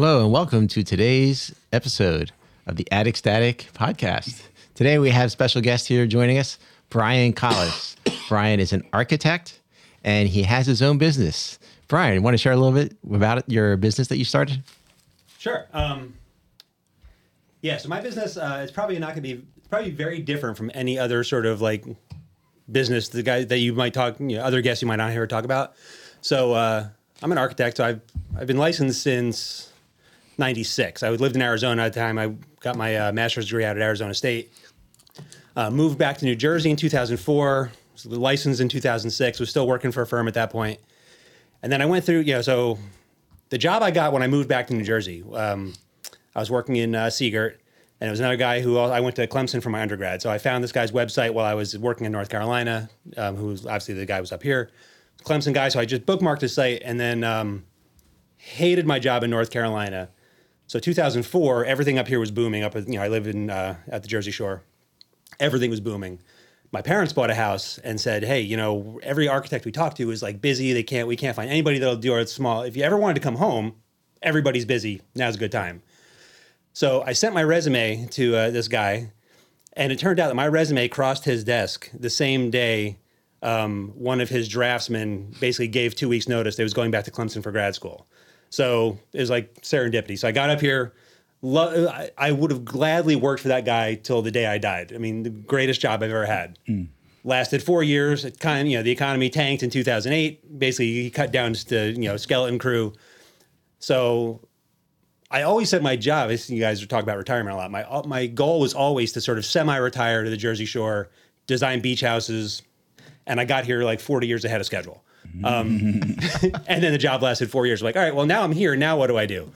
Hello, and welcome to today's episode of the Attic Static podcast. Today we have special guest here joining us, Brian Collis. Brian is an architect and he has his own business. Brian, you want to share a little bit about your business that you started? Sure. Um, yeah. So my business uh, is probably not going to be probably very different from any other sort of like business the guy that you might talk you know, other guests you might not hear talk about. So uh, I'm an architect. So I've I've been licensed since '96. I lived in Arizona at the time. I got my uh, master's degree out at Arizona State. Uh, moved back to New Jersey in 2004. Was licensed in 2006. Was still working for a firm at that point. And then I went through, you know, so the job I got when I moved back to New Jersey, um, I was working in uh, and it was another guy who I went to Clemson for my undergrad. So I found this guy's website while I was working in North Carolina, um, who was obviously the guy was up here, Clemson guy. So I just bookmarked his site and then um, hated my job in North Carolina. So 2004, everything up here was booming. Up, you know, I live in uh, at the Jersey Shore. Everything was booming my parents bought a house and said, "Hey, you know, every architect we talk to is like busy. They can't. We can't find anybody that'll do our small. If you ever wanted to come home, everybody's busy. Now's a good time." So I sent my resume to uh, this guy, and it turned out that my resume crossed his desk the same day. Um, one of his draftsmen basically gave two weeks' notice. They was going back to Clemson for grad school. So it was like serendipity. So I got up here Lo- I, I would have gladly worked for that guy till the day I died. I mean, the greatest job I've ever had. Lasted four years. It kind of, you know, the economy tanked in 2008. Basically, he cut down to, you know, skeleton crew. So I always said my job, you guys are talking about retirement a lot, my, uh, my goal was always to sort of semi-retire to the Jersey Shore, design beach houses. And I got here like 40 years ahead of schedule. Um, and then the job lasted four years. I'm like, all right, well, now I'm here. Now what do I do?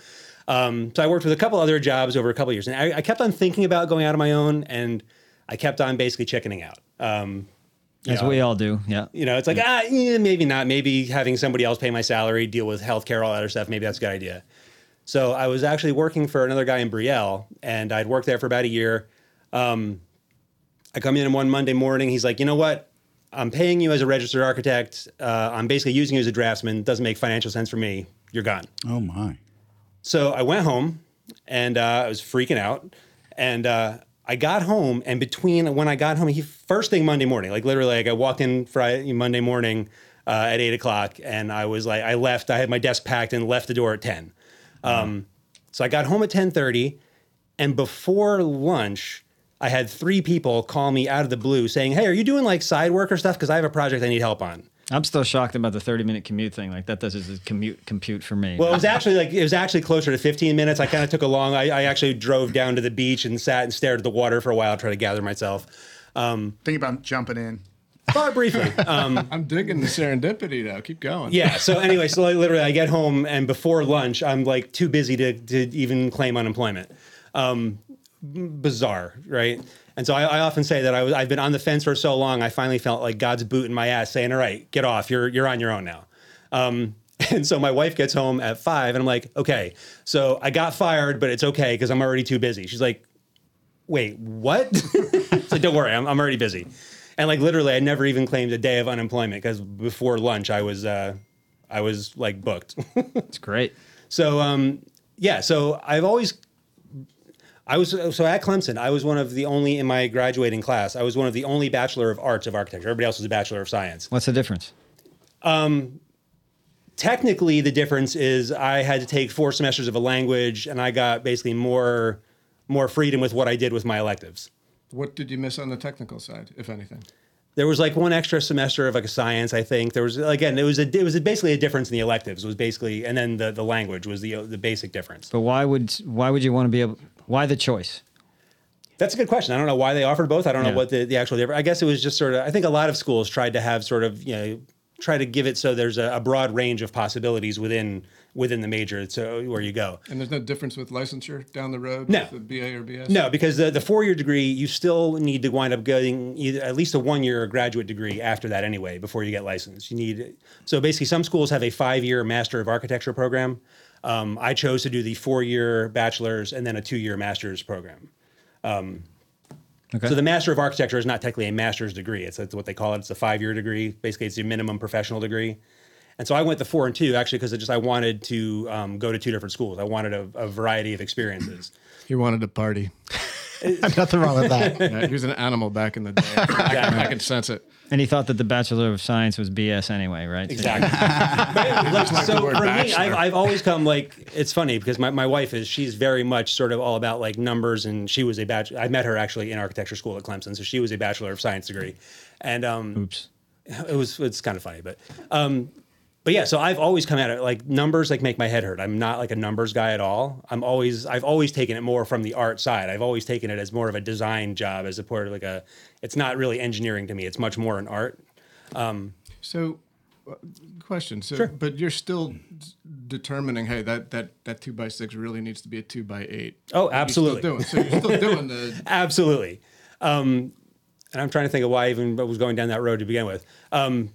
Um, so I worked with a couple other jobs over a couple years, and I, I, kept on thinking about going out on my own, and I kept on basically chickening out. Um, As know, we all do, yeah. You know, it's like ah, yeah, maybe not. Maybe having somebody else pay my salary, deal with healthcare, all that other stuff. Maybe that's a good idea. So I was actually working for another guy in Brielle, and I'd worked there for about a year. Um, I come in one Monday morning. He's like, you know what? I'm paying you as a registered architect. Uh, I'm basically using you as a draftsman. Doesn't make financial sense for me. You're gone. Oh my. So I went home and uh, I was freaking out. And uh, I got home, and between when I got home, he first thing Monday morning, like literally, like I walked in Friday Monday morning uh, at eight o'clock, and I was like, I left. I had my desk packed and left the door at ten. Um, so I got home at ten thirty, and before lunch, I had three people call me out of the blue saying, "Hey, are you doing like side work or stuff? Because I have a project I need help on." I'm still shocked about the 30 minute commute thing. Like that doesn't commute compute for me. Well, it was actually like it was actually closer to 15 minutes. I kind of took a long. I, I, actually drove down to the beach and sat and stared at the water for a while, trying to gather myself. Um, Think about jumping in. But briefly, um, I'm digging the serendipity though. Keep going. Yeah. So anyway, so like, literally, I get home and before lunch, I'm like too busy to to even claim unemployment. Um, bizarre, right? And so I, I, often say that I was I've been on the fence for so long. I finally felt like God's boot in my ass, saying, "All right, get off. You're you're on your own now." Um, and so my wife gets home at five, and I'm like, "Okay, so I got fired, but it's okay because I'm already too busy." She's like, "Wait, what?" so don't worry, I'm, I'm already busy. And like literally, I never even claimed a day of unemployment because before lunch I was uh, I was like booked. It's great. So um, yeah, so I've always I was so at Clemson. I was one of the only in my graduating class. I was one of the only Bachelor of Arts of Architecture. Everybody else was a Bachelor of Science. What's the difference? Um, technically, the difference is I had to take four semesters of a language, and I got basically more more freedom with what I did with my electives. What did you miss on the technical side, if anything? There was like one extra semester of like a science, I think. There was again, it was a it was basically a difference in the electives. It was basically, and then the, the language was the the basic difference. But why would why would you want to be able? Why the choice? That's a good question. I don't know why they offered both. I don't yeah. know what the, the actual difference. I guess it was just sort of. I think a lot of schools tried to have sort of you know try to give it so there's a, a broad range of possibilities within within the major so where you go. And there's no difference with licensure down the road. No, with the BA or BS. No, because the, the four year degree you still need to wind up getting either at least a one year graduate degree after that anyway before you get licensed. You need so basically some schools have a five year Master of Architecture program. Um, I chose to do the four year bachelor's and then a two year master's program. Um, okay. So the Master of Architecture is not technically a master's degree. It's, it's what they call it. It's a five year degree. Basically, it's your minimum professional degree. And so I went the four and two actually because just I wanted to um, go to two different schools. I wanted a, a variety of experiences. you wanted to party. Nothing wrong with that. Yeah, he was an animal back in the day. I, can, I can sense it. And he thought that the Bachelor of Science was BS anyway, right? Exactly. But, like, like so the word for me. I've, I've always come like it's funny because my, my wife is she's very much sort of all about like numbers and she was a bachelor. I met her actually in architecture school at Clemson, so she was a bachelor of science degree, and um, Oops. it was it's kind of funny, but um, but yeah. So I've always come at it like numbers like make my head hurt. I'm not like a numbers guy at all. I'm always I've always taken it more from the art side. I've always taken it as more of a design job as opposed to like a. It's not really engineering to me. It's much more an art. So, uh, question. So, but you're still determining, hey, that that that two by six really needs to be a two by eight. Oh, You're absolutely. doing. So you're still doing the. Absolutely. Um, and I'm trying to think of why I even was going down that road to begin with. Um,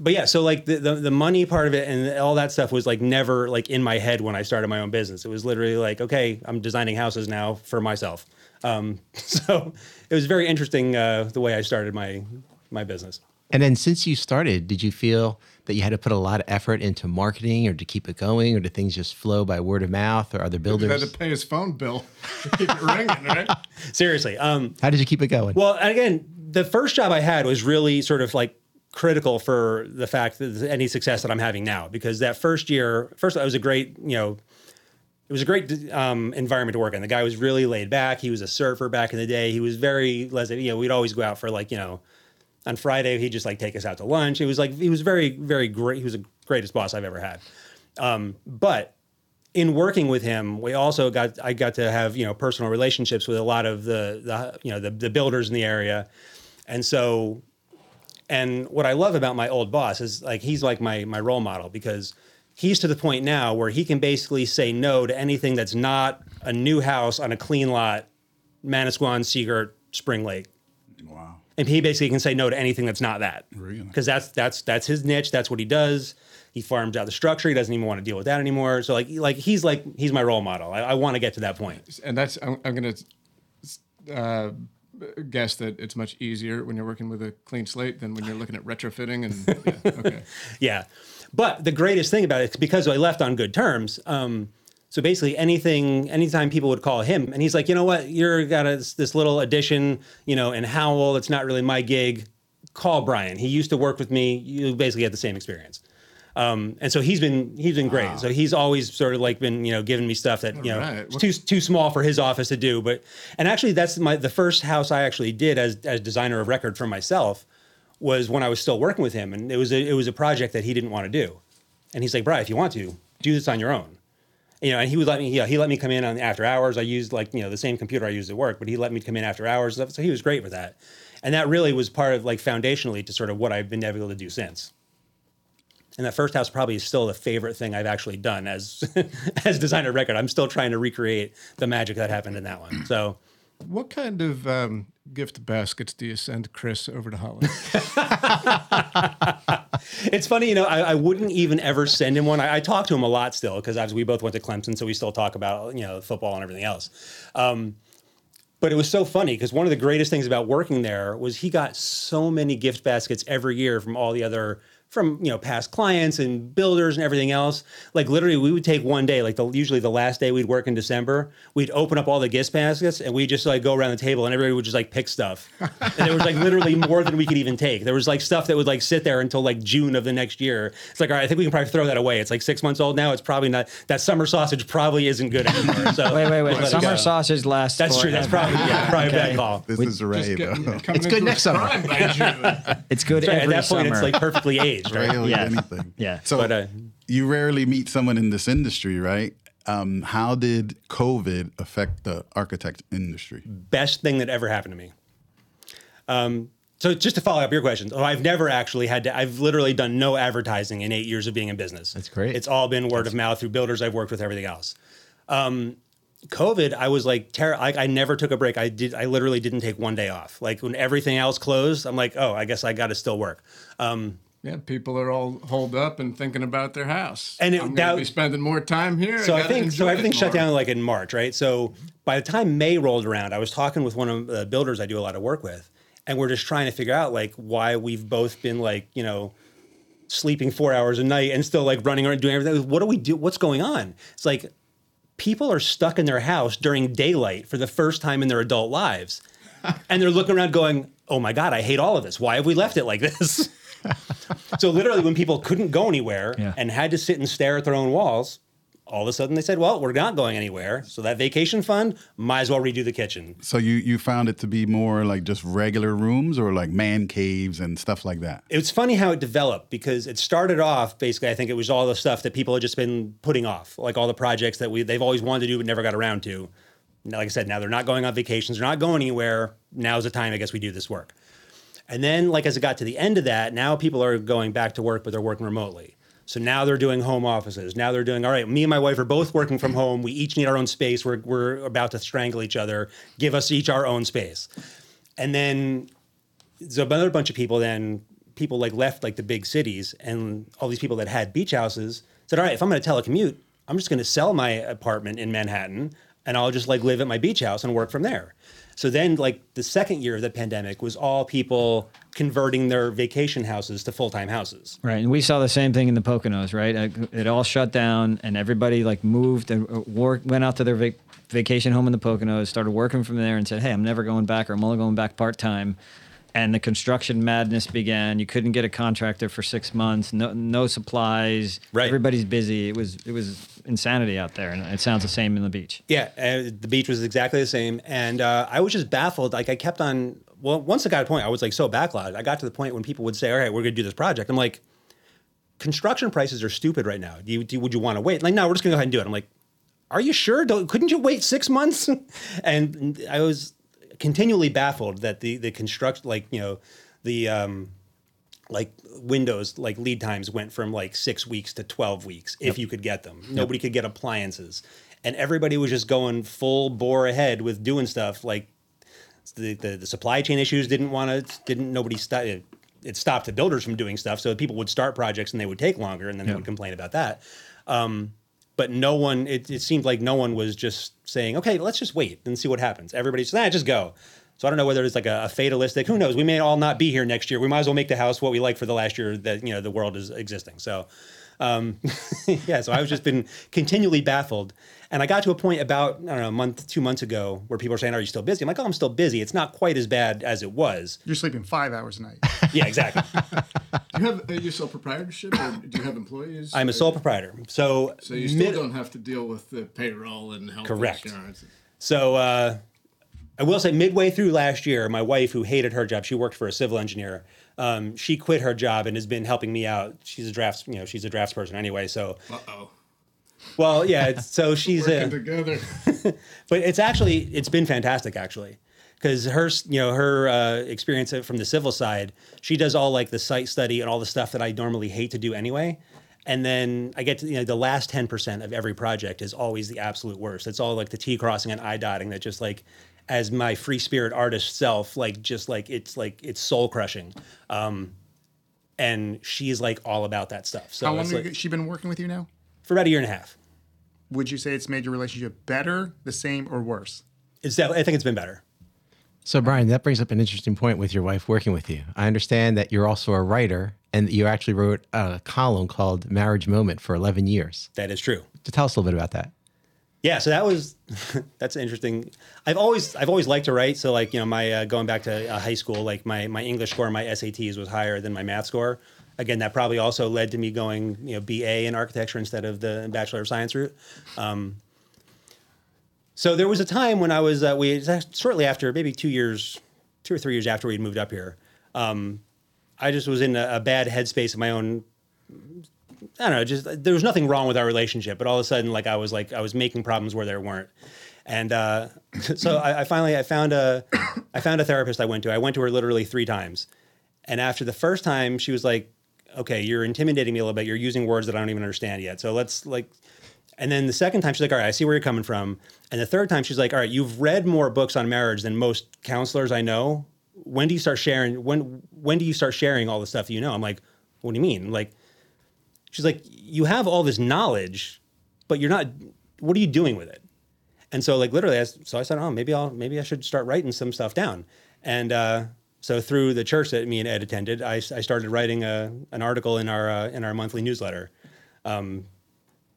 but yeah, so like the, the the money part of it and all that stuff was like never like in my head when I started my own business. It was literally like, okay, I'm designing houses now for myself. Um, so it was very interesting uh, the way I started my my business. And then since you started, did you feel that you had to put a lot of effort into marketing or to keep it going or do things just flow by word of mouth or other He had to pay his phone bill to keep it ringing, right? Seriously. Um, How did you keep it going? Well, again, the first job I had was really sort of like critical for the fact that any success that I'm having now, because that first year, first of all, it was a great, you know, it was a great um, environment to work in. The guy was really laid back. He was a surfer back in the day. He was very, you know, we'd always go out for like, you know, on Friday he'd just like take us out to lunch. It was like he was very, very great. He was the greatest boss I've ever had. Um, but in working with him, we also got I got to have you know personal relationships with a lot of the the you know the, the builders in the area, and so and what I love about my old boss is like he's like my my role model because he's to the point now where he can basically say no to anything that's not a new house on a clean lot, Manasquan, Sea Girt, Spring Lake Wow. and he basically can say no to anything that's not that Really? because that's that's that's his niche that's what he does he farms out the structure he doesn't even want to deal with that anymore so like like he's like he's my role model i, I want to get to that point. And that's I'm, I'm gonna uh, guess that it's much easier when you're working with a clean slate than when you're looking at retrofitting. And yeah, okay, yeah. But the greatest thing about it is because i left on good terms um so basically anything anytime people would call him and he's like you know what? You're got this little addition you know in howell. It's not really my gig. Call brian. He used to work with me. You basically had the same experience um, and so he's been he's been great. So he's always sort of like been you know giving me stuff that you know Alright. it's too too small for his office to do. But and actually that's my the first house I actually did as as designer of record for myself was when I was still working with him, and it was a, it was a project that he didn't want to do, and he's like, Brian, if you want to do this on your own. You know, and he would let me. Yeah, he let me come in on after hours. I used like you know the same computer I used at work, but he let me come in after hours. So he was great with that, and that really was part of like foundationally to sort of what I've been able to do since and that first house probably is still the favorite thing I've actually done as as designer record. I'm still trying to recreate the magic that happened in that one. So what kind of um, gift baskets do you send Chris over to Holland? it's funny, you know, I, I wouldn't even ever send him one. I, I talk to him a lot still because we both went to Clemson, so we still talk about you know football and everything else. Um, but it was so funny because one of the greatest things about working there was he got so many gift baskets every year from all the other from you know past clients and builders and everything else. Like literally, we would take one day, like the usually the last day we'd work in December, we'd open up all the gift baskets and we just like go around the table and everybody would just like pick stuff. and there was like literally more than we could even take. There was like stuff that would like sit there until like June of the next year. It's like all right, I think we can probably throw that away. It's like six months old now. It's probably not that summer sausage probably isn't good anymore. So Wait, wait, wait. just let Summer sausage lasts. That's true. That's probably yeah, probably a Okay. bad call. This is Ray, Getting- though. coming It's good next summer. prime by June. It's good Right, every at that point, summer. it's like perfectly aged, Ray right? will eat Yes. anything. Yeah. So But, uh, you rarely meet someone in this industry, right? Um, how did COVID affect the architect industry? Best thing that ever happened to me. Um, so just to follow up your question, oh, I've never actually had to. I've literally done no advertising in eight years of being in business. That's great. It's all been word of mouth through builders I've worked with, everything else. Um, COVID, I was like, ter- I, I never took a break. I did. I literally didn't take one day off. Like when everything else closed, I'm like, oh, I guess I got to still work. Um, Yeah, people are all holed up and thinking about their house. And it- I'm going that- to be spending more time here. so I gotta think so everything shut down like in March, right? So by the time May rolled around, I was talking with one of the builders I do a lot of work with, and we're just trying to figure out like why we've both been like you know sleeping four hours a night and still like running around doing everything. What do we do? What's going on? It's like people are stuck in their house during daylight for the first time in their adult lives. and they're looking around going, oh my God, I hate all of this. Why have we left it like this? so literally when people couldn't go anywhere Yeah. and had to sit and stare at their own walls, all of a sudden they said, well, we're not going anywhere. So that vacation fund, might as well redo the kitchen. So you you found it to be more like just regular rooms or like man caves and stuff like that. It's funny how it developed because it started off basically. I think it was all the stuff that people had just been putting off, like all the projects that we they've always wanted to do but never got around to. Now, like I said, now they're not going on vacations, they're not going anywhere. Now's the time, I guess, we do this work. And then, like as it got to the end of that, now people are going back to work, but they're working remotely. So now they're doing home offices. Now they're doing all right. Me and my wife are both working from home. We each need our own space. We're we're about to strangle each other. Give us each our own space. And then so another bunch of people then people like left like the big cities and all these people that had beach houses said all right if i'm going to telecommute i'm just going to sell my apartment in manhattan and i'll just like live at my beach house and work from there so then like the second year of the pandemic was all people converting their vacation houses to full-time houses Right, and we saw the same thing in the Poconos, right? Uh, It all shut down, and everybody like moved and uh, went out to their vac- vacation home in the Poconos, started working from there, and said, "Hey, I'm never going back, or I'm only going back part time." And the construction madness began. You couldn't get a contractor for six months. No, no supplies. Right. Everybody's busy. It was it was insanity out there, and it sounds the same in the beach. Yeah, uh, the beach was exactly the same, and uh, I was just baffled. Like I kept on. Well, once I got a point, I was like so backlogged. I got to the point when people would say, "All right, we're going to do this project." I'm like, "Construction prices are stupid right now. Do you, do, would you want to wait?" Like, no, we're just going to go ahead and do it. I'm like, "Are you sure? Don't, couldn't you wait six months?" and I was continually baffled that the the construct, like you know, the um, like windows like lead times went from like six weeks to 12 weeks if you could get them. Nobody could get appliances. And everybody was just going full bore ahead with doing stuff like the, the, the supply chain issues didn't want to didn't nobody st- it, it stopped the builders from doing stuff so people would start projects and they would take longer and then they would complain about that. Um, but no one it, it seemed like no one was just saying okay let's just wait and see what happens. Everybody's nah, just go so i don't know whether it's like a, a fatalistic who knows? We may all not be here next year. We might as well make the house what we like for the last year that you know the world is existing. So um, yeah so i've just been continually baffled. And i got to a point about i don't know a month two months ago where people are saying are you still busy? I'm like oh i'm still busy. It's not quite as bad as it was. You're sleeping five hours a night. yeah exactly. Do you have uh, your sole proprietorship, or do you have employees? i'm a sole proprietor. So So you still mid- don't have to deal with the payroll and health Correct. insurance. So uh, I will say, midway through last year, my wife, who hated her job, she worked for a civil engineer. Um, she quit her job and has been helping me out. She's a drafts, you know, she's a drafts person anyway. So, Uh oh. well, yeah. It's, so she's Working a, together. but it's actually it's been fantastic actually because her you know her uh, experience from the civil side she does all like the site study and all the stuff that i normally hate to do anyway and then i get to you know the last 10% of every project is always the absolute worst it's all like the t crossing and i dotting that just like as my free spirit artist self like just like it's like it's soul crushing um and she's like all about that stuff so How long it's has like, she been working with you now? for about a year and a half Would you say it's made your relationship better, the same, or worse? it's definitely i think it's been better So, Brian, that brings up an interesting point with your wife working with you. I understand that you're also a writer and you actually wrote a column called Marriage Moment for 11 years. that is true To tell us a little bit about that. Yeah, so that was that's interesting. I've always I've always liked to write. So like you know my uh, going back to uh, high school, like my my English score, my SATs was higher than my math score. Again, that probably also led to me going you know BA in architecture instead of the Bachelor of Science route. Um, so there was a time when I was uh, we shortly after maybe two years, two or three years after we'd moved up here. Um, I just was in a, a bad headspace of my own I don't know, just there was nothing wrong with our relationship, but all of a sudden, like I was like I was making problems where there weren't, and uh, so I, I finally I found a I found a therapist I went to. I went to her literally three times, and after the first time, she was like, "Okay, you're intimidating me a little bit. You're using words that I don't even understand yet. So let's like." And then the second time, she's like, "All right, I see where you're coming from." And the third time, she's like, "All right, you've read more books on marriage than most counselors I know. When do you start sharing? When when do you start sharing all the stuff you know?" I'm like, "What do you mean?" Like she's like, you have all this knowledge, but you're not. What are you doing with it? And so, like literally, I, so I said, oh, maybe I'll maybe I should start writing some stuff down. And uh, so through the church that me and Ed attended, I, I started writing a, an article in our uh, in our monthly newsletter, um,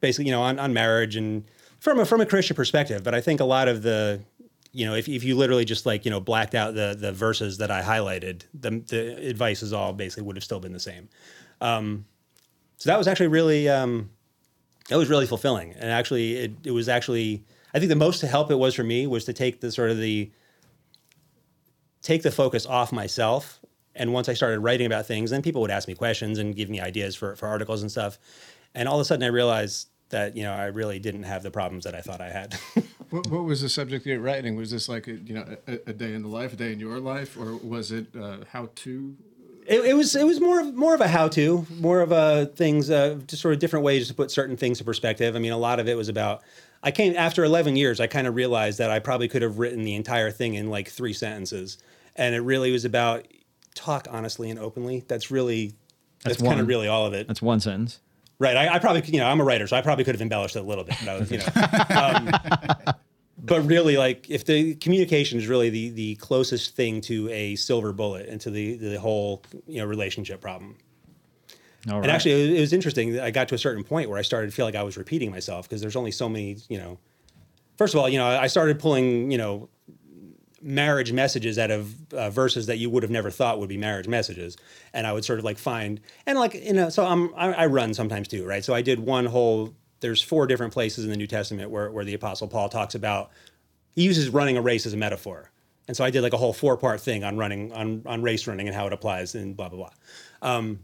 basically you know on, on marriage and from a from a Christian perspective. But I think a lot of the you know if, if you literally just like you know blacked out the the verses that I highlighted, the the advice is all basically would have still been the same. Um, so that was actually really um, that was really fulfilling, and actually it, it was actually I think the most help it was for me was to take the sort of the take the focus off myself. And once I started writing about things, then people would ask me questions and give me ideas for, for articles and stuff. And all of a sudden I realized that, you know, I really didn't have the problems that I thought I had. What, what was the subject you're writing? Was this like a, you know a, a day in the life, a day in your life, or was it uh, how to? It, it was it was more of more of a how to, more of a things, uh, just sort of different ways to put certain things in perspective. I mean, a lot of it was about. I came after 11 years. I kind of realized that I probably could have written the entire thing in like three sentences, and it really was about talk honestly and openly. That's really that's, That's kind of really all of it. That's one sentence. Right. I, I probably, you know, I'm a writer, so I probably could have embellished it a little bit. But, I was, you know, um, but really, like, if the communication is really the the closest thing to a silver bullet into the the whole you know relationship problem. All right. And actually, it was, it was interesting. I got to a certain point where I started to feel like I was repeating myself because there's only so many, you know. First of all, you know, I started pulling, you know, marriage messages out of uh, verses that you would have never thought would be marriage messages, and I would sort of like find and like you know, so I'm I, I run sometimes too, right? So I did one whole. There's four different places in the New Testament where where the Apostle Paul talks about he uses running a race as a metaphor. And so I did like a whole four part thing on running, on, on race running and how it applies and blah, blah, blah. Um,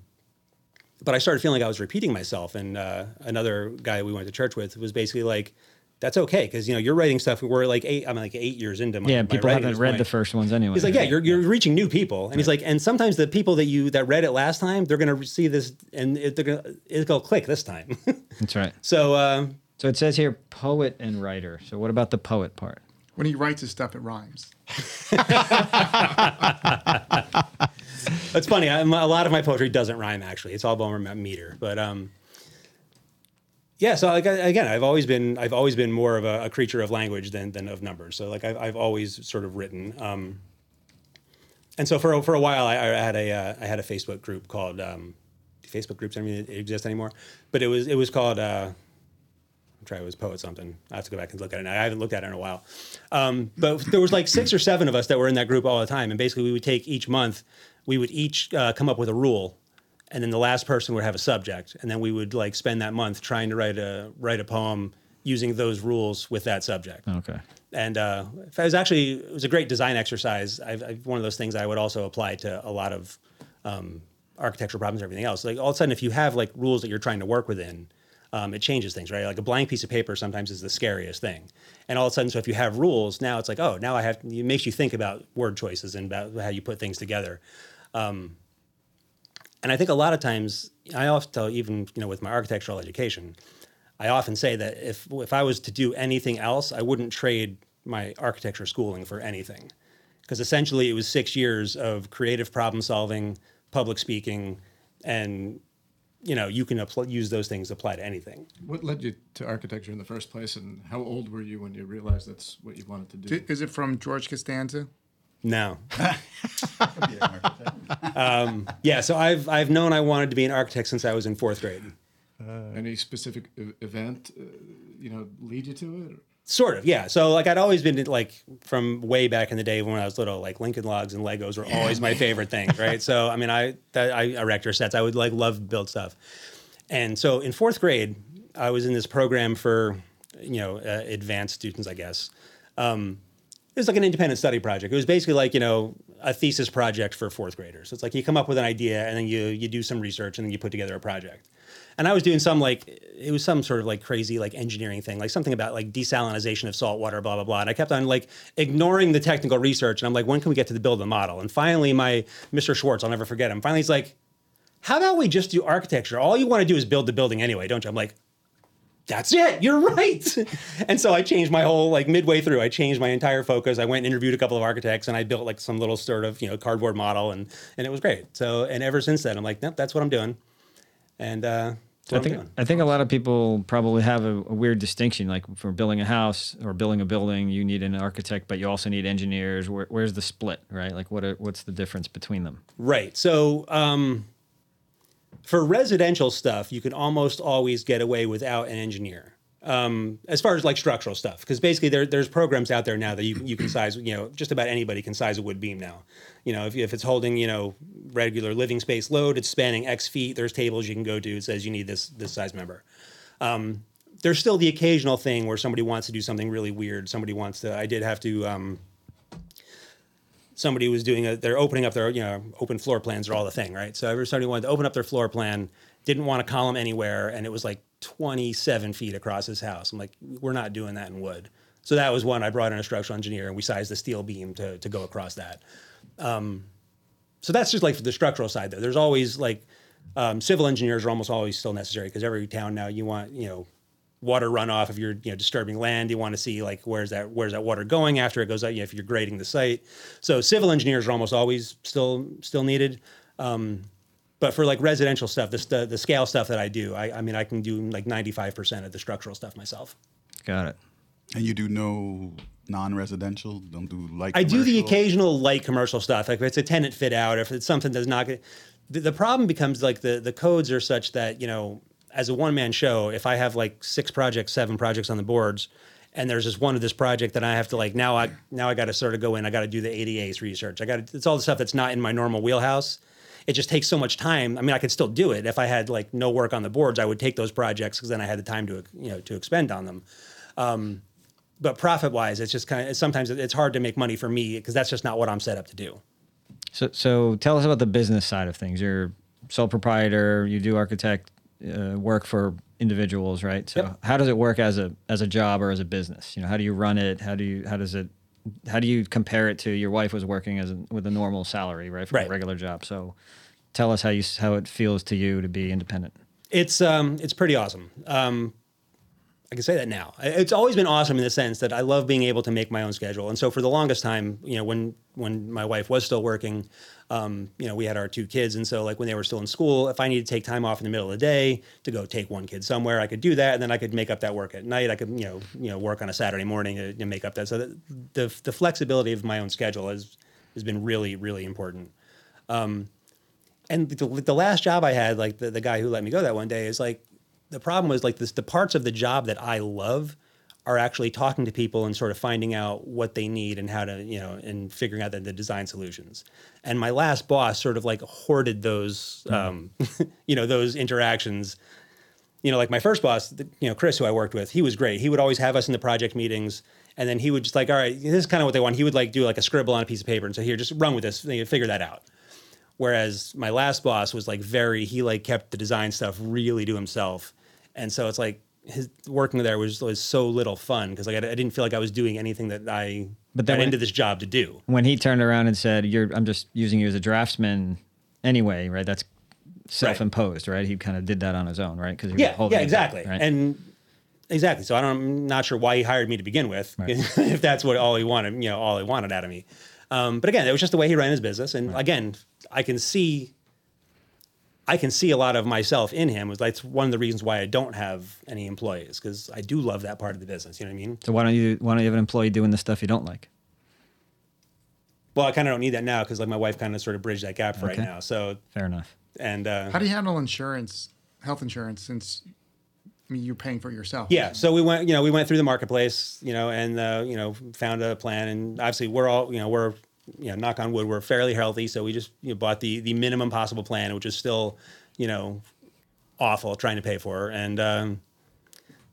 but I started feeling like I was repeating myself. And uh, another guy we went to church with was basically like, that's okay. Cause you know, you're writing stuff. We're like eight, I'm like eight years into my, yeah, my people writing haven't read point. the first ones anyway. He's like, yeah, you're, you're reaching new people. And he's like, and sometimes the people that you, that read it last time, they're going to see this and it, they're gonna, it'll click this time. That's right. so, uh, So it says here poet and writer. So what about the poet part? When he writes his stuff, it rhymes. That's funny. I'm, a lot of my poetry doesn't rhyme. Actually, it's all more meter. But um, yeah. So like again, I've always been I've always been more of a, a creature of language than than of numbers. So like I've, I've always sort of written. Um, and so for a- for a while, I, I had a uh, I had a Facebook group called um, Facebook groups. I mean, it exist anymore, but it was it was called. Uh, trying it was poet something. I have to go back and look at it. Now. I haven't looked at it in a while. Um, but there was like six or seven of us that were in that group all the time, and basically we would take each month, we would each uh, come up with a rule, and then the last person would have a subject, and then we would like spend that month trying to write a write a poem using those rules with that subject. Okay. And uh, it was actually it was a great design exercise. I've, I've, one of those things I would also apply to a lot of um, architectural problems and everything else. Like all of a sudden, if you have like rules that you're trying to work within, um, it changes things, right? Like a blank piece of paper sometimes is the scariest thing. And all of a sudden, so if you have rules, now it's like, oh, now I have. It makes you think about word choices and about how you put things together. Um, and I think a lot of times, I often tell, even you know, with my architectural education, I often say that if if I was to do anything else, I wouldn't trade my architecture schooling for anything, because essentially it was six years of creative problem solving, public speaking, and you know you can apply, use those things to apply to anything. What led you to architecture in the first place, and how old were you when you realized that's what you wanted to do? Is it from George Costanza? No. um, yeah, so I've I've known I wanted to be an architect since I was in fourth grade. Any specific e- event, uh, you know, lead you to it? Sort of, yeah. So like I'd always been like from way back in the day when I was little, like Lincoln Logs and Legos were always my favorite thing, right? So I mean, I that I erector sets, I would like love to build stuff. And so in fourth grade, I was in this program for you know uh, advanced students, I guess. Um, it was like an independent study project. It was basically like you know a thesis project for fourth graders. It's like you come up with an idea and then you you do some research and then you put together a project. And I was doing some like it was some sort of like crazy like engineering thing, like something about like desalinization of salt water, blah blah blah. And I kept on like ignoring the technical research, and I'm like, when can we get to the build the model? And finally, my Mr. Schwartz, I'll never forget him. Finally, he's like, how about we just do architecture? All you want to do is build the building anyway, don't you? I'm like, that's it. You're right. and so I changed my whole like midway through. I changed my entire focus. I went and interviewed a couple of architects, and I built like some little sort of you know cardboard model, and and it was great. So and ever since then, I'm like, nope, that's what I'm doing. And uh, I think doing. I think a lot of people probably have a, a weird distinction. Like for building a house or building a building, you need an architect, but you also need engineers. Where, where's the split, right? Like what are, what's the difference between them? Right. So um, for residential stuff, you can almost always get away without an engineer. Um, as far as like structural stuff, because basically there, there's programs out there now that you, you can size, you know, just about anybody can size a wood beam now. You know, if, if it's holding, you know, regular living space load, it's spanning X feet. There's tables you can go to. It says you need this this size member. Um, there's still the occasional thing where somebody wants to do something really weird. Somebody wants to. I did have to. Um, somebody was doing a, they're opening up their, you know, open floor plans are all the thing, right? So everybody wanted to open up their floor plan, didn't want a column anywhere, and it was like 27 feet across his house. I'm like, we're not doing that in wood. So that was one I brought in a structural engineer and we sized the steel beam to, to go across that. Um, so that's just like the structural side there. There's always like um, civil engineers are almost always still necessary because every town now you want, you know, water runoff if you're you know disturbing land you want to see like where's that where's that water going after it goes out you know, if you're grading the site so civil engineers are almost always still still needed um, but for like residential stuff this the, the scale stuff that i do I, I mean i can do like 95% of the structural stuff myself Got it. And you do no non-residential? Don't do light. I do the occasional light commercial stuff. Like if it's a tenant fit out, if it's something that's not good. The, the problem becomes like the the codes are such that you know, as a one man show, if I have like six projects, seven projects on the boards, and there's this one of this project that I have to like now I now I got to sort of go in. I got to do the ADA's research. I got it's all the stuff that's not in my normal wheelhouse. It just takes so much time. I mean, I could still do it if I had like no work on the boards. I would take those projects because then I had the time to you know to expend on them um, but profit wise, it's just kind of sometimes it's hard to make money for me because that's just not what I'm set up to do. So, so tell us about the business side of things. You're sole proprietor. You do architect uh, work for individuals, right? So, Yep. how does it work as a as a job or as a business? You know, how do you run it? How do you how does it how do you compare it to your wife was working as a, with a normal salary, right, for Right. a regular job? So, tell us how you how it feels to you to be independent. It's um it's pretty awesome. Um, I can say that now. It's always been awesome in the sense that I love being able to make my own schedule. And so for the longest time, you know, when when my wife was still working, um, you know, we had our two kids, and so like when they were still in school, if I needed to take time off in the middle of the day to go take one kid somewhere, I could do that, and then I could make up that work at night. I could you know you know work on a Saturday morning to, to make up that. So the, the flexibility of my own schedule has has been really really important and the, the last job I had, like the, the guy who let me go that one day, is like the problem was like this: the parts of the job that I love are actually talking to people and sort of finding out what they need and how to, you know, and figuring out the, the design solutions. And my last boss sort of like hoarded those, um, you know, those interactions. You know, like my first boss, the- you know, Chris, who I worked with, he was great. He would always have us in the project meetings, and then he would just like, all right, this is kind of what they want. He would like do like a scribble on a piece of paper and say, here, just run with this, figure that out. Whereas my last boss was like very, he like kept the design stuff really to himself. And so it's like his working there was, was so little fun because like I, I didn't feel like I was doing anything that I But then got into this job to do. When he turned around and said, "You're I'm just using you as a draftsman anyway," right? That's self-imposed, right? He kind of did that on his own, right? Because Yeah, yeah, exactly. And exactly. So I don't, I'm not sure why he hired me to begin with, if that's what all he wanted, you know, all he wanted out of me. Um, but again, it was just the way he ran his business. And again, I can see, I can see a lot of myself in him. Was that's one of the reasons why I don't have any employees because I do love that part of the business. You know what I mean? so why don't you why don't you have an employee doing the stuff you don't like? Well, I kind of don't need that now because like my wife kind of sort of bridged that gap Okay. right now. So Fair enough. and uh, How do you handle insurance, health insurance, since I mean you're paying for it yourself? Yeah, so we went, you know, we went through the marketplace, you know, and uh, you know, found a plan, and obviously we're all, you know, we're, you know, knock on wood, we're fairly healthy, so we just you know, bought the the minimum possible plan, which is still, you know, awful trying to pay for, and um,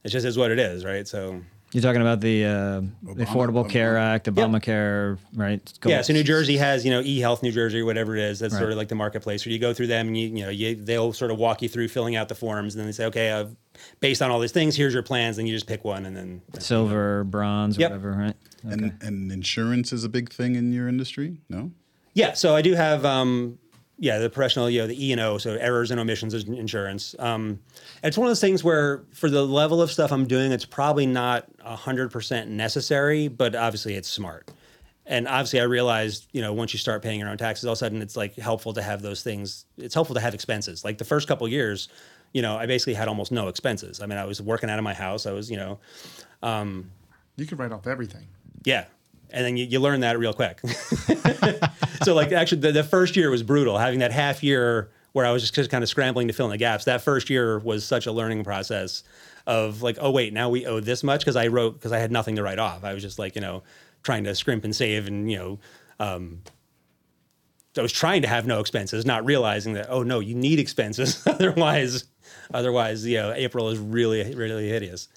it just is what it is, right? So You're talking about the, uh, the Affordable Obama- Care Act, Obamacare, right? yeah, so New Jersey has, you know, eHealth New Jersey or whatever it is. That's sort of like the marketplace where you go through them and you, you know, you, they'll sort of walk you through filling out the forms, and then they say, okay, uh, based on all these things, here's your plans, and you just pick one, and then silver, bronze, Yep. whatever, right? And and insurance is a big thing in your industry, no? Yeah, so I do have um yeah, the professional, you know, the E and O, so errors and omissions is insurance. Um it's one of those things where for the level of stuff I'm doing, it's probably not hundred percent necessary, but obviously it's smart. And obviously I realized, you know, once you start paying your own taxes, all of a sudden it's like helpful to have those things. It's helpful to have expenses. Like the first couple years, you know, I basically had almost no expenses. I mean, I was working out of my house. I was, you know, You could write off everything. yeah. And then you, you learn that real quick. so like actually the, the first year was brutal. Having that half year where I was just, kind of scrambling to fill in the gaps. That first year was such a learning process of like, oh wait, now we owe this much because I wrote because I had nothing to write off. I was just like, you know, trying to scrimp and save and you know, um, I was trying to have no expenses, not realizing that oh no, you need expenses otherwise, otherwise you know April is really really hideous.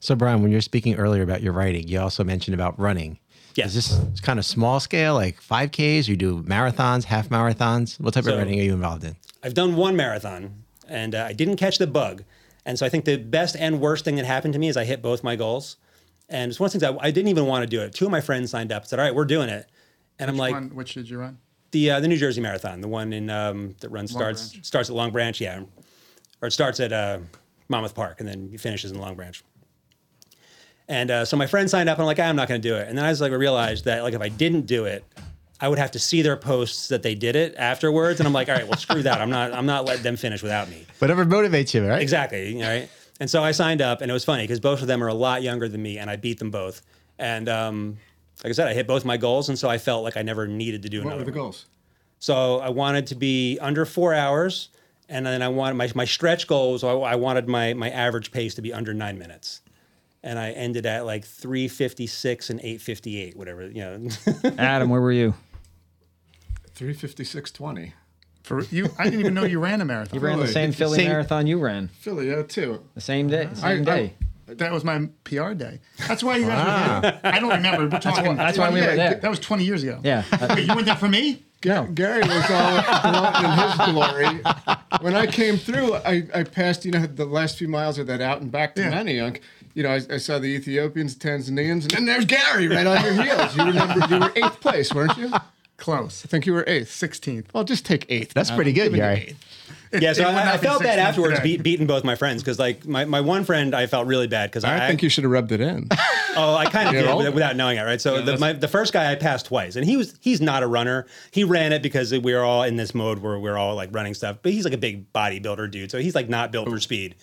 So, Brian, when you're speaking earlier about your writing, you also mentioned about running. Yes. Is this kind of small scale, like 5Ks? You do marathons, half marathons? What type So- of running are you involved in? I've done one marathon and uh, I didn't catch the bug. And so I think the best and worst thing that happened to me is I hit both my goals. And it's one of the things I, I didn't even want to do it. Two of my friends signed up, and said, "All right, we're doing it." And I'm like, One, which did you run? the uh, the New Jersey Marathon, the one in um, that runs Long starts Branch. starts at Long Branch, yeah, or it starts at uh, Monmouth Park and then you finishes in Long Branch. And uh, so my friend signed up, and I'm like, "Ah, I'm not going to do it. And then I was like, I realized that like if I didn't do it, I would have to see their posts that they did it afterwards, and I'm like, all right, well, screw that. I'm not I'm not letting them finish without me. Whatever motivates you, right? Exactly. Right. And so I signed up, and it was funny because both of them are a lot younger than me, and I beat them both. And um, like I said, I hit both my goals, and so I felt like I never needed to do What another. were the one. goals? So I wanted to be under four hours, and then I wanted my, my stretch goals. I, I wanted my my average pace to be under nine minutes, and I ended at like three fifty six and eight fifty eight, whatever you know. Adam, where were you? 356.20. For you, I didn't even know you ran a marathon. You ran the Philly. same Philly Same- marathon you ran Philly, yeah, too. the same day. I- Same I- day. That was my PR day. That's why you guys were here. I don't remember. We're talking. that's why we were there. That was 20 years ago. yeah. Wait, you went there for me? No. Gary was all in his glory. When I came through, I, I passed, you know, the last few miles of that out and back to Yeah. Manayunk. You know, I, I saw the Ethiopians, Tanzanians, and then there's Gary right on your heels. You remember, you were eighth place, weren't you? Close. I think you were eighth. 16th. Well, just take eighth. That's I'm pretty good, giving Gary. It- yeah, so I, I felt bad afterwards, today. beat, beating both my friends because like my, my one friend, I felt really bad because I think you should have rubbed it in. Oh, I kind of did older. without, without knowing it, right? So the, my, the first guy I passed twice, and he was he's not a runner. He ran it because we were all in this mode where we are all like running stuff. But he's like a big bodybuilder dude, so he's like not built for speed.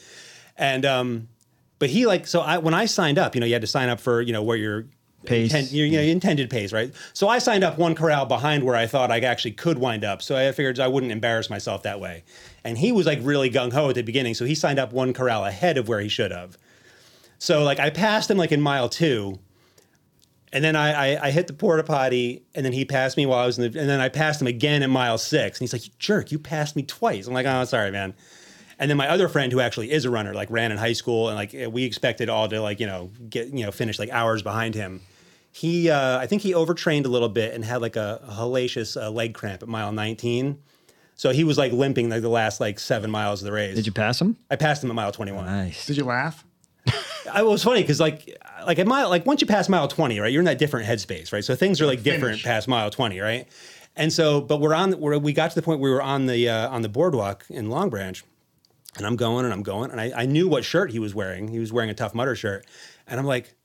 And um, but he like so I when I signed up, you know, you had to sign up for you know where your Pace. intent- your, you know, intended pace, right? So I signed up one corral behind where I thought I actually could wind up. So I figured I wouldn't embarrass myself that way. And he was like really gung ho at the beginning, so he signed up one corral ahead of where he should have. So like I passed him like in mile two, and then I, I I hit the porta potty, and then he passed me while I was in the, and then I passed him again in mile six, and he's like, "You jerk, you passed me twice." I'm like, "Oh, sorry, man." And then my other friend, who actually is a runner, like ran in high school, and like we expected all to like you know get you know finish like hours behind him. He uh, I think he overtrained a little bit and had like a, a hellacious uh, leg cramp at mile 19. So he was like limping like the last like seven miles of the race. Did you pass him? I passed him at mile 21. Nice. Did you laugh? I, it was funny because like like at mile like once you pass mile twenty, right, you're in that different headspace, right? So things are like different Finish. past mile twenty, right? And so, but we're on we're, we got to the point where we were on the uh, on the boardwalk in Long Branch, and I'm going and I'm going, and I, I knew what shirt he was wearing. He was wearing a Tough Mudder shirt, and I'm like,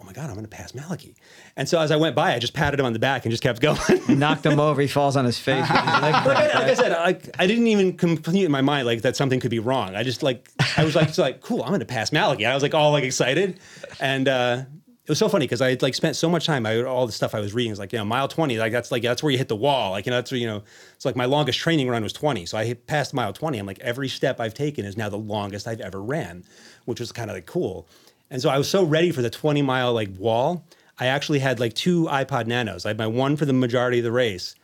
oh my god, I'm going to pass Malachi. And so as I went by, I just patted him on the back and just kept going. Knocked him over. He falls on his face. like, I, like I said, like I didn't even complete in my mind like that something could be wrong. I just like I was like, just like cool, I'm gonna pass Malachi. I was like all like excited, and uh, it was so funny because I had like spent so much time. I all the stuff I was reading is like you know mile twenty, like that's like that's where you hit the wall. Like you know that's where, you know it's like my longest training run was twenty, so I hit past mile twenty. I'm like every step I've taken is now the longest I've ever ran, which was kind of like cool. And so I was so ready for the 20 mile like wall. I actually had like two iPod Nanos. I had my one for the majority of the race.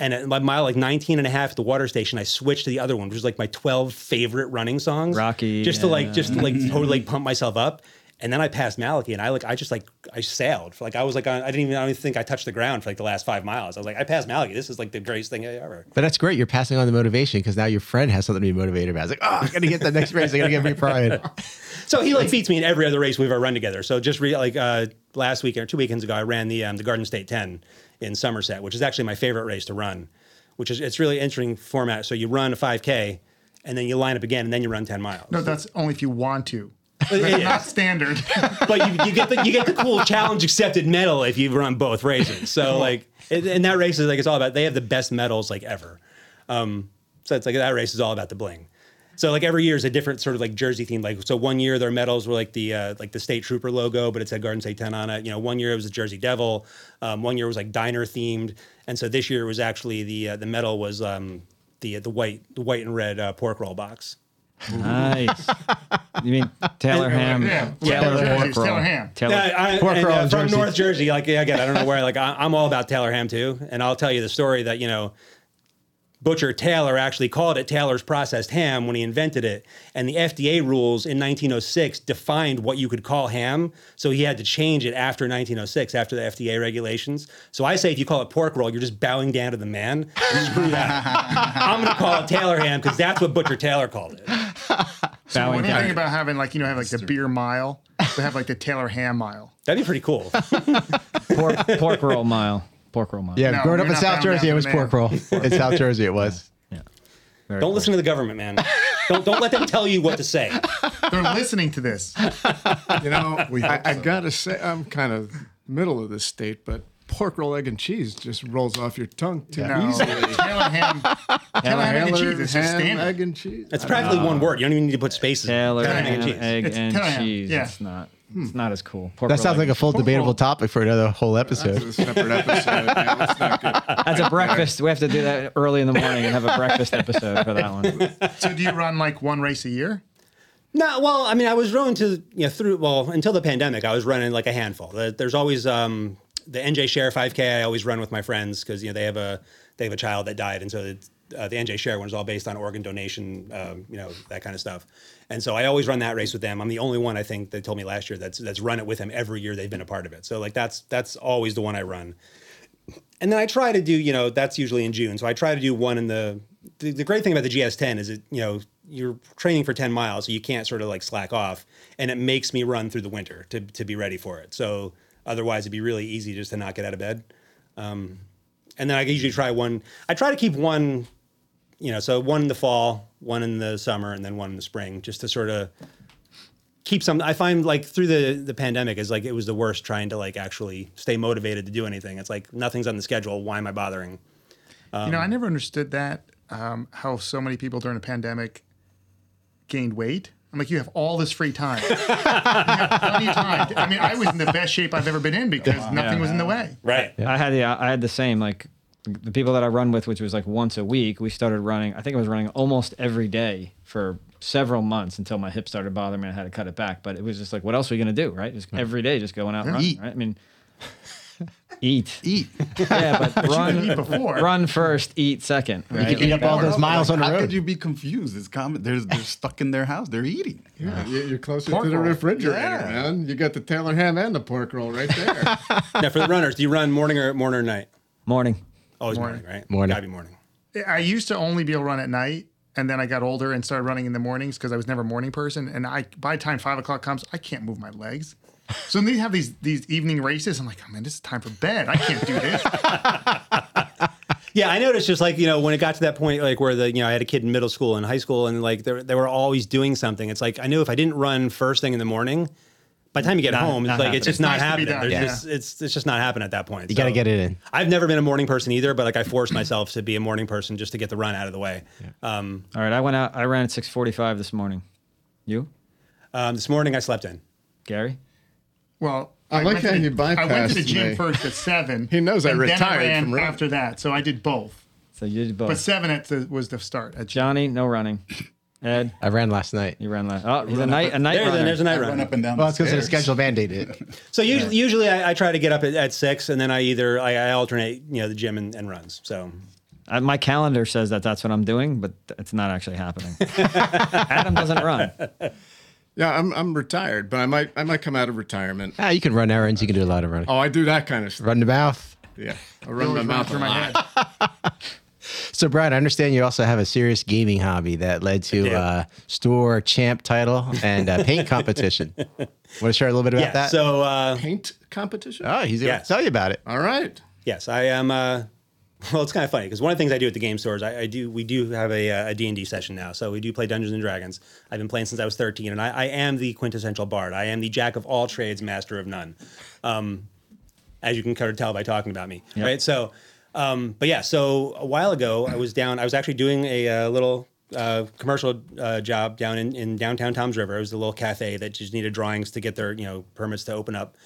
And at my mile like 19 and a half at the water station, I switched to the other one, which was like my 12 favorite running songs. Rocky, Just to like, just to like totally like pump myself up. And then I passed Malachi and I like, I just like, I sailed. For, like I was like, on, I didn't even, I don't even think I touched the ground for like the last five miles. I was like, I passed Malachi. This is like the greatest thing ever. But that's great. You're passing on the motivation because now your friend has something to be motivated about. It's like, oh, I'm gonna get the next race. I'm gonna get me pride. So he like beats me in every other race we've ever run together. So just re- like uh, last weekend or two weekends ago, I ran the um, the Garden State 10 in Somerset, which is actually my favorite race to run. Which is it's really interesting format. So you run a 5K, and then you line up again, and then you run 10 miles. No, that's only if you want to. Yeah, That's not standard. but you, you get the you get the cool challenge accepted medal if you run both races. So like, and and that race is like it's all about. They have the best medals like ever. Um, so it's like that race is all about the bling. So like every year is a different sort of like jersey theme. Like so one year their medals were like the uh, like the state trooper logo, but it said Garden State 10 on it. You know, one year it was the Jersey Devil. Um, one year was like diner themed, and so this year it was actually the uh, the medal was um, the the white the white and red uh, pork roll box. Nice. you mean Taylor Ham? Yeah, Taylor Taylor, pork roll. Taylor Ham. Taylor. Yeah, I, Pork and, roll uh, in from Jersey. North Jersey. Like yeah, again, I don't know where. Like I, I'm all about Taylor ham too, and I'll tell you the story that you know. Butcher Taylor actually called it Taylor's processed ham when he invented it. And the FDA rules in 1906 defined what you could call ham. So he had to change it after 1906, after the FDA regulations. So I say if you call it pork roll, you're just bowing down to the man. Screw that. I'm going to call it Taylor ham because that's what Butcher Taylor called it. So Bowing what do you think about having like you know have like the beer mile? They have like the Taylor Ham mile. That'd be pretty cool. pork, pork roll mile. Pork roll mile. Yeah, No, growing up you're in not South bound Jersey, it down was to pork roll. in South Jersey, it was. Very Don't cool. listen to the government, man. Don't, don't let them tell you what to say. They're listening to this. You know, I, I gotta say, I'm kind of middle of the state, but pork roll, egg, and cheese just rolls off your tongue too No, easily. Taylor Ham. Taylor Ham egg and cheese is just ham, standard. egg, and cheese. It's practically one word. You don't even need to put spaces. Taylor Taylor ham ham, cheese. egg, It's and Taylor ham, cheese. yeah. It's not. It's not as cool. Pork That roll, sounds egg, like a full Pork debatable roll. topic for another whole episode. That's a separate episode. Yeah, let's not get- That's a breakfast. We have to do that early in the morning and have a breakfast episode for that one. So do you run like one race a year? No, well, I mean, I was running to you know through well until the pandemic. I was running like a handful. There- There's always um, the NJ Share 5K. I always run with my friends because you know they have a they have a child that died, and so it's, uh, the NJ Share one is all based on organ donation, um, you know that kind of stuff. And so I always run that race with them. I'm the only one I think they told me last year that's that's run it with them every year they've been a part of it. So like that's that's always the one I run. And then I try to do, you know, that's usually in June. So I try to do one in the. The, the great thing about the GS10 is it, you know, you're training for 10 miles, so you can't sort of like slack off, and it makes me run through the winter to to be ready for it. So otherwise, it'd be really easy just to not get out of bed. Um, and then I usually try one. I try to keep one, you know, so one in the fall, one in the summer, and then one in the spring, just to sort of keep some. I find like through the the pandemic is like it was the worst trying to like actually stay motivated to do anything. It's like nothing's on the schedule. Why am I bothering? you know, I never understood that. Um, how so many people during the pandemic gained weight. I'm like, you have all this free time. you have plenty of time. I mean, I was in the best shape I've ever been in because nothing was in the way. Right. I had the I had the same like the people that I run with, which was like once a week. We started running. I think I was running almost every day for several months until my hip started bothering me. I had to cut it back. But it was just like, what else are we gonna do, right? Just every day, just going out and running. Eat. Right? I mean, eat. Eat. Yeah, but run eat before. run first, eat second. Right? could eat up all those miles on the road. How could you be confused? It's common. They're, they're stuck in their house. They're eating. Yeah, you- you're closer Pork to the roll. refrigerator, Yeah. man. You got the Taylor ham and the pork roll right there. now for the runners, do you run morning or morning or night? Morning. Always Morning. morning, right? Morning. Gotta be morning. I used to only be able to run at night, and then I got older and started running in the mornings because I was never a morning person. And I, by the time five o'clock comes, I can't move my legs. So when they have these these evening races, I'm like, oh man, this is time for bed. I can't do this. Yeah, I noticed just like, you know, when it got to that point, like where the, you know, I had a kid in middle school and high school and like they, they were always doing something. It's like, I knew if I didn't run first thing in the morning, by the time you get home, it's like, it's just It's not nice happening. done, There's yeah. just, it's, it's just not happening at that point. You got to get it in. I've never been a morning person either, but like I forced myself to be a morning person just to get the run out of the way. Um, All right, I went out. I ran at six forty-five this morning. You, um, this morning I slept in. Gary? Well, I like went to how the- you I went to the gym me. first at seven. He knows I and then retired ran from running. after that, so I did both. So you did both. But seven at the, was the start. At. Johnny, no running. Ed, I ran last night. you ran last. Oh, he's a night a night There, runner. there's a night I run run. up and down Well, it's because the stairs. schedule mandated it. So usually, usually I, I try to get up at, at six and then I either, I, I alternate, you know, the gym and, and runs. So Uh, my calendar says that that's what I'm doing, but it's not actually happening. Adam doesn't run. yeah, I'm I'm retired, but I might I might come out of retirement. Ah, you can run errands. You can do a lot of running. Oh, I do that kind of stuff. Run the mouth. Yeah, I run my Always mouth through my head. So, Brian, I understand you also have a serious gaming hobby that led to do. uh, store champ title and uh, paint competition. Want to share a little bit about yeah, that? so, uh, Paint competition. oh, he's going to Yes. tell you about it. All right. Yes, I am. Uh, well, it's kind of funny because one of the things I do at the game stores, I, I do. We do have a, uh, a D and D session now, so we do play Dungeons and Dragons. I've been playing since I was thirteen, and I, I am the quintessential bard. I am the jack of all trades, master of none. Um, as you can kind of tell by talking about me, right? So, um, but yeah, so a while ago, I was down. I was actually doing a, uh little uh, commercial uh, job down in, in downtown Toms River. It was a little cafe that just needed drawings to get their you know permits to open up.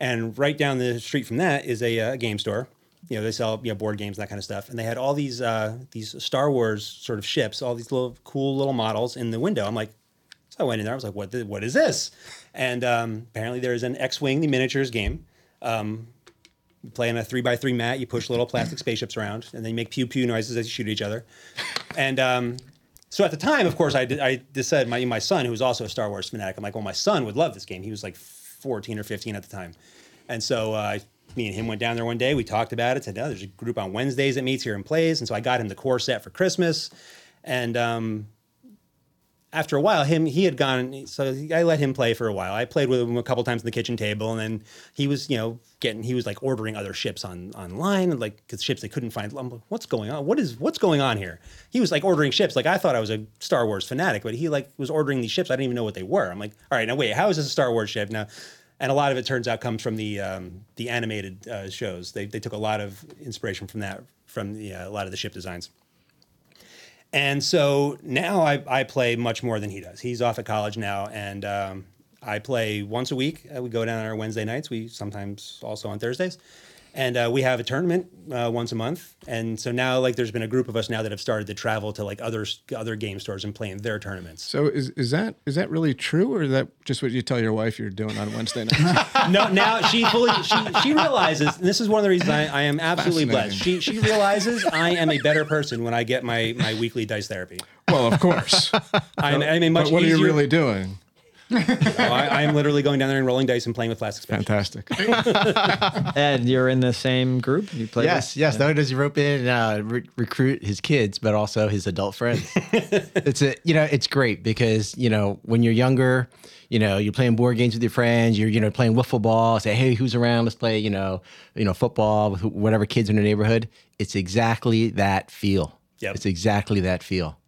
And right down the street from that is a, uh game store. You know, they sell you know board games and that kind of stuff. And they had all these uh, these Star Wars sort of ships, all these little cool little models in the window. I'm like, so I went in there. I was like, what the, what is this? And um, apparently there is an X-wing the miniatures game. Um, you play on a three by three mat. You push little plastic spaceships around, and then you make pew pew noises as you shoot each other. And um, so at the time, of course, I did, I just said my my son, who was also a Star Wars fanatic, I'm like, well, my son would love this game. He was like 14 or 15 at the time, and so uh, me and him went down there one day. We talked about it. Said, oh, there's a group on Wednesdays that meets here and plays, and so I got him the core set for Christmas, and um, after a while, him he had gone. So I let him play for a while. I played with him a couple times on the kitchen table, and then he was, you know, getting he was like ordering other ships on online, and like cause ships they couldn't find. I'm like, what's going on? What is what's going on here? He was like ordering ships. Like I thought I was a Star Wars fanatic, but he like was ordering these ships. I didn't even know what they were. I'm like, all right, now wait, how is this a Star Wars ship now? And a lot of it turns out comes from the um, the animated uh, shows. They they took a lot of inspiration from that from the, uh, a lot of the ship designs. And so now I, I play much more than he does. He's off at college now, and um, I play once a week. Uh, we go down on our Wednesday nights. We sometimes also on Thursdays, and uh, we have a tournament uh, once a month. And so now, like, there's been a group of us now that have started to travel to like other other game stores and play in their tournaments. So is is that is that really true, or is that just what you tell your wife you're doing on Wednesday nights? no, now she fully she, she realizes, and this is one of the reasons I, I am absolutely blessed. She she realizes I am a better person when I get my my weekly dice therapy. well, of course. I'm, I'm a much but what are you really doing? Oh, I, I am literally going down there and rolling dice and playing with plastic spaceships. Fantastic. Ed, you're in the same group. You play. Yes, yes. Not only does he rope in and uh, re- recruit his kids, but also his adult friends. it's a you know it's great because you know when you're younger, you know you're playing board games with your friends. You're you know playing wiffle ball. Say hey, who's around? Let's play you know you know football with whatever kids in the neighborhood. It's exactly that feel. Yep. It's exactly that feel,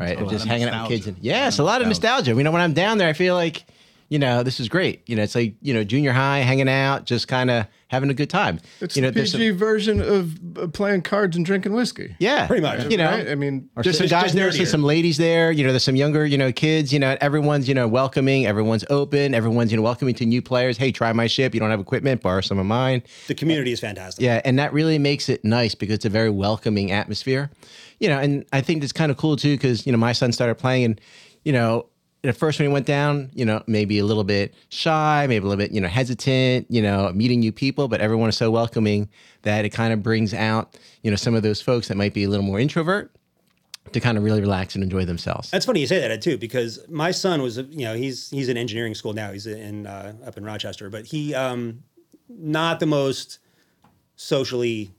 right? Of just of hanging out with kids. nostalgia. And, yeah, it's a lot of nostalgia. You know when I'm down there, I feel like. You know, this is great. You know, it's like, you know, junior high, hanging out, just kind of having a good time. It's you know, the PG some- version of uh, playing cards and drinking whiskey. yeah, Pretty much. You know, Right? I mean, there's some guys just there, there's some ladies there. You know, there's some younger, you know, kids. You know, everyone's you know welcoming. Everyone's open. Everyone's you know welcoming to new players. Hey, try my ship. You don't have equipment, borrow some of mine. The community is fantastic. Yeah, and that really makes it nice because it's a very welcoming atmosphere. You know, and I think it's kind of cool too because you know my son started playing, and you know. At first, when he went down, you know, maybe a little bit shy, maybe a little bit, you know, hesitant, you know, meeting new people, but everyone is so welcoming that it kind of brings out, you know, some of those folks that might be a little more introvert to kind of really relax and enjoy themselves. That's funny you say that too, because my son was, you know, he's he's in engineering school now. He's in uh, up in Rochester, but he um, not the most socially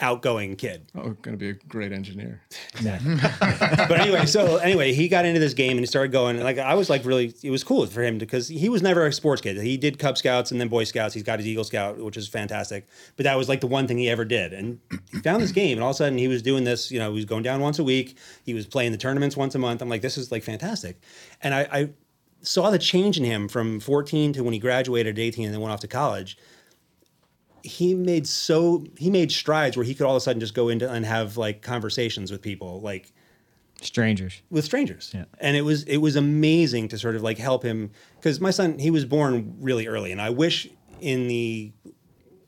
outgoing kid. oh, going to be a great engineer. but anyway, so anyway, he got into this game and he started going. Like I was like really, it was cool for him because he was never a sports kid. He did Cub Scouts and then Boy Scouts. He's got his Eagle Scout, which is fantastic. But that was like the one thing he ever did. And he found this game, and all of a sudden he was doing this. You know, he was going down once a week. He was playing the tournaments once a month. I'm like, this is like fantastic. And I, I saw the change in him from 14 to when he graduated at 18 and then went off to college he made so he made strides where he could all of a sudden just go into and have like conversations with people like Strangers. with strangers Yeah. and it was it was amazing to sort of like help him because my son he was born really early and i wish in the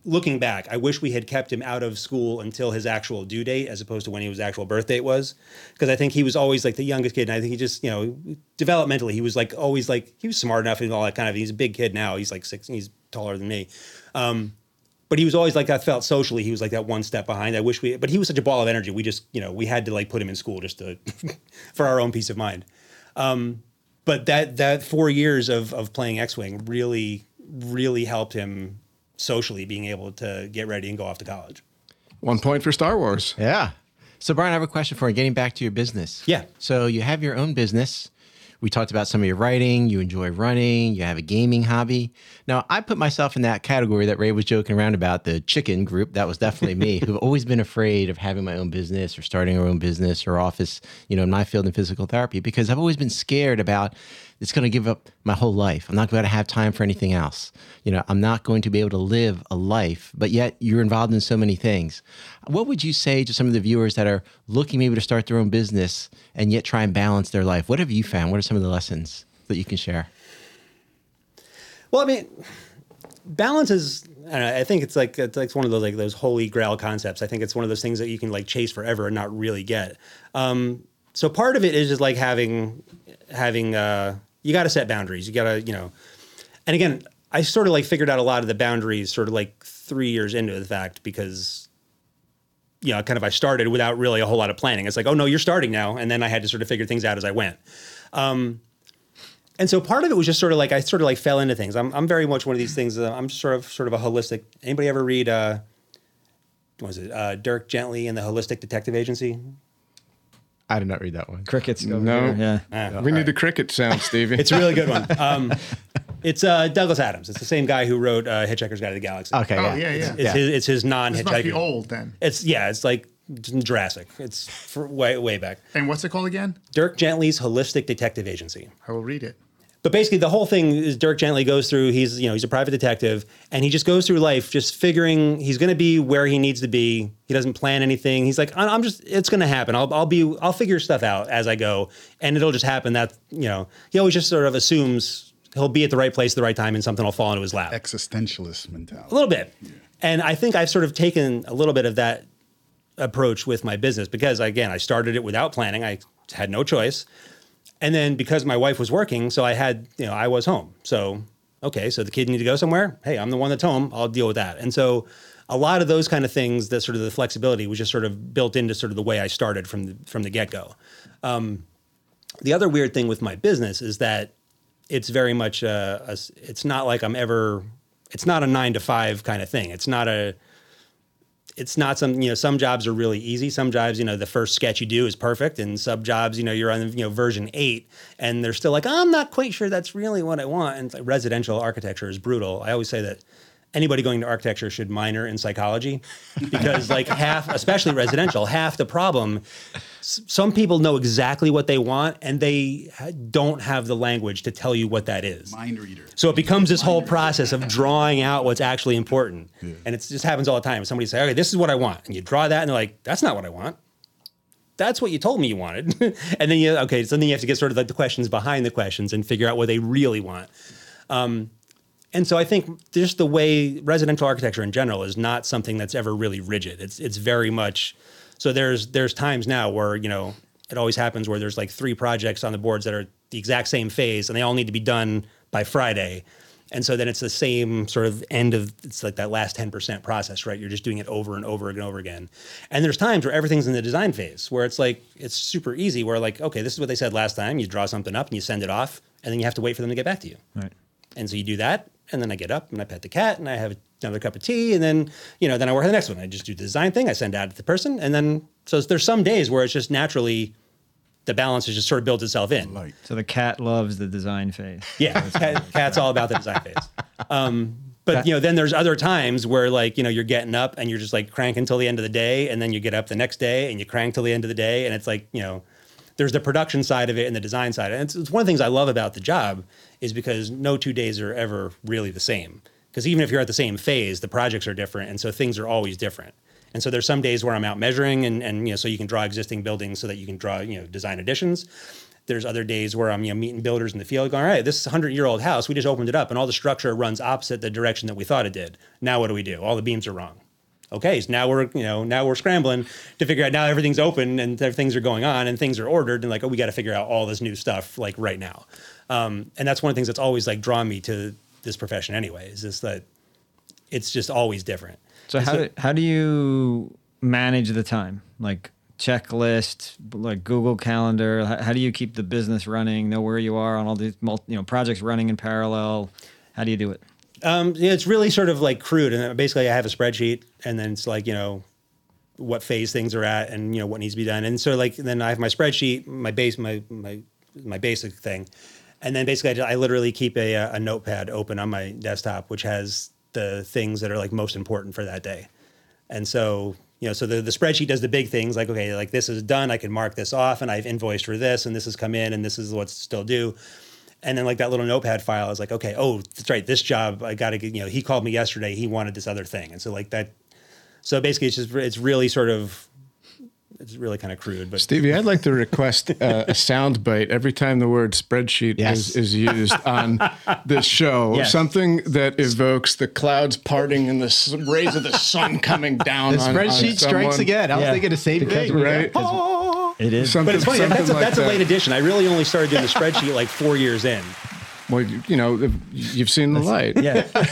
looking back i wish we had kept him out of school until his actual due date as opposed to when his actual birth date was because i think he was always like the youngest kid and i think he just you know developmentally he was like always like he was smart enough and all that kind of he's a big kid now he's like six he's taller than me um, but he was always like that felt socially he was like that one step behind i wish we but he was such a ball of energy we just you know we had to like put him in school just to for our own peace of mind um, but that that four years of of playing x-wing really really helped him socially being able to get ready and go off to college One point for Star Wars. Yeah. So, Brian, I have a question for you. Getting back to your business. Yeah. So, you have your own business. We talked about some of your writing. You enjoy running. You have a gaming hobby. Now, I put myself in that category that Ray was joking around about the chicken group. That was definitely me, who've always been afraid of having my own business or starting our own business or office, you know, in my field in physical therapy, because I've always been scared about it's going to give up my whole life. I'm not going to have time for anything else. You know, I'm not going to be able to live a life, but yet you're involved in so many things. What would you say to some of the viewers that are looking maybe to start their own business and yet try and balance their life? What have you found? What are some of the lessons that you can share? Well, I mean, balance is. I, know, I think it's like it's like one of those like those holy grail concepts. I think it's one of those things that you can like chase forever and not really get. Um, so part of it is just like having having uh, you got to set boundaries. You got to you know, and again, I sort of like figured out a lot of the boundaries sort of like three years into the fact because you know, kind of I started without really a whole lot of planning. It's like, oh no, you're starting now, and then I had to sort of figure things out as I went. Um, and so part of it was just sort of like I sort of like fell into things. I'm I'm very much one of these things. Uh, I'm sort of sort of a holistic. Anybody ever read uh, was it uh, Dirk Gently and the Holistic Detective Agency? I did not read that one. Crickets. over No. here, Yeah. Uh, we need the cricket sound, Stevie. It's a really good one. Um, it's uh, Douglas Adams. It's the same guy who wrote uh, Hitchhiker's Guide to the Galaxy. Okay. Oh, yeah. yeah, yeah. It's his it's his non This must be Hitchhiker. old then. It's yeah. It's like Jurassic. It's for way way back. And what's it called again? Dirk Gently's Holistic Detective Agency. I will read it. But basically, the whole thing is Dirk Gently goes through. He's you know he's a private detective, and he just goes through life just figuring he's going to be where he needs to be. He doesn't plan anything. He's like, I'm just it's going to happen. I'll I'll be I'll figure stuff out as I go, and it'll just happen. That you know he always just sort of assumes he'll be at the right place at the right time, and something will fall into his lap. Existentialist mentality A little bit. And I think I've sort of taken a little bit of that approach with my business because, again, I started it without planning. I had no choice. And then because my wife was working, so I had, you know, I was home. So, okay, so the kid need to go somewhere. Hey, I'm the one that's home. I'll deal with that. And so a lot of those kind of things, that sort of the flexibility was just sort of built into sort of the way I started from the, from the get go. Um, the other weird thing with my business is that it's very much a, a it's not like I'm ever it's not a 9 to 5 kind of thing. It's not a it's not some you know some jobs are really easy. Some jobs you know the first sketch you do is perfect and some jobs you know you're on you know version 8 and they're still like i'm not quite sure that's really what i want. And like residential architecture is brutal. I always say that anybody going to architecture should minor in psychology because like half especially residential half the problem s- some people know exactly what they want and they ha- don't have the language to tell you what that is Mind reader. so it becomes this whole process of drawing out what's actually important. And it just happens all the time. Somebody say, okay, this is what I want. And you draw that and they're like, that's not what I want. That's what you told me you wanted. and then you, okay, so then you have to get sort of like the questions behind the questions and figure out what they really want. Um, and so I think just the way residential architecture in general is not something that's ever really rigid. It's it's very much so there's there's times now where, you know, it always happens where there's like three projects on the boards that are the exact same phase and they all need to be done by Friday. And so then it's the same sort of end of it's like that last 10% process, right? You're just doing it over and over and over again. And there's times where everything's in the design phase where it's like it's super easy where like, okay, this is what they said last time. You draw something up and you send it off, and then you have to wait for them to get back to you. Right. And so you do that, and then I get up and I pet the cat and I have another cup of tea, and then you know then I work on the next one. I just do the design thing. I send out to the person, and then so there's some days where it's just naturally the balance has just sort of built itself in. Light. So the cat loves the design phase. Yeah, cat, cat's all about the design phase. Um, but you know, then there's other times where like you know you're getting up and you're just like cranking till the end of the day, and then you get up the next day and you crank till the end of the day, and it's like you know, there's the production side of it and the design side, and it's, it's one of the things I love about the job is because no two days are ever really the same. Because even if you're at the same phase, the projects are different, and so things are always different. And so there's some days where I'm out measuring, and and you know, so you can draw existing buildings so that you can draw you know design additions. There's other days where I'm you know meeting builders in the field, going, all right, this is a hundred year old house. We just opened it up, and all the structure runs opposite the direction that we thought it did. Now what do we do? All the beams are wrong. Okay, so now we're you know now we're scrambling to figure out now everything's open and things are going on and things are ordered and like oh we got to figure out all this new stuff like right now. Um, and that's one of the things that's always like drawn me to this profession anyway. Is just that it's just always different. So And how do, how do you manage the time? Like checklist, like Google Calendar. How, how do you keep the business running? Know where you are on all these mul- you know projects running in parallel. How do you do it? Um, yeah, it's really sort of like crude, and basically I have a spreadsheet, and then it's like you know what phase things are at, and you know what needs to be done, and so like then I have my spreadsheet, my base, my my my basic thing, and then basically I, I literally keep a, a notepad open on my desktop, which has the things that are like most important for that day, and so you know so the the spreadsheet does the big things like okay like this is done, I can mark this off, and I've invoiced for this, and this has come in, and this is what's still due. And then like that little notepad file, is like, okay, oh, that's right. This job, I got to get, you know, he called me yesterday. He wanted this other thing. And so like that, so basically it's just, it's really sort of, it's really kind of crude, but Stevie, I'd like to request uh, a sound bite every time the word spreadsheet Yes. is, is used on this show. Yes. Something that evokes the clouds parting and the rays of the sun coming down. The on- on spreadsheet strikes again. I was Yeah. thinking the same Because thing. we- Right. It is. Something, but it's funny. That's a, something like that's a that. late addition. I really only started doing the spreadsheet like four years in. Well, you you know, you've seen the light. yeah. All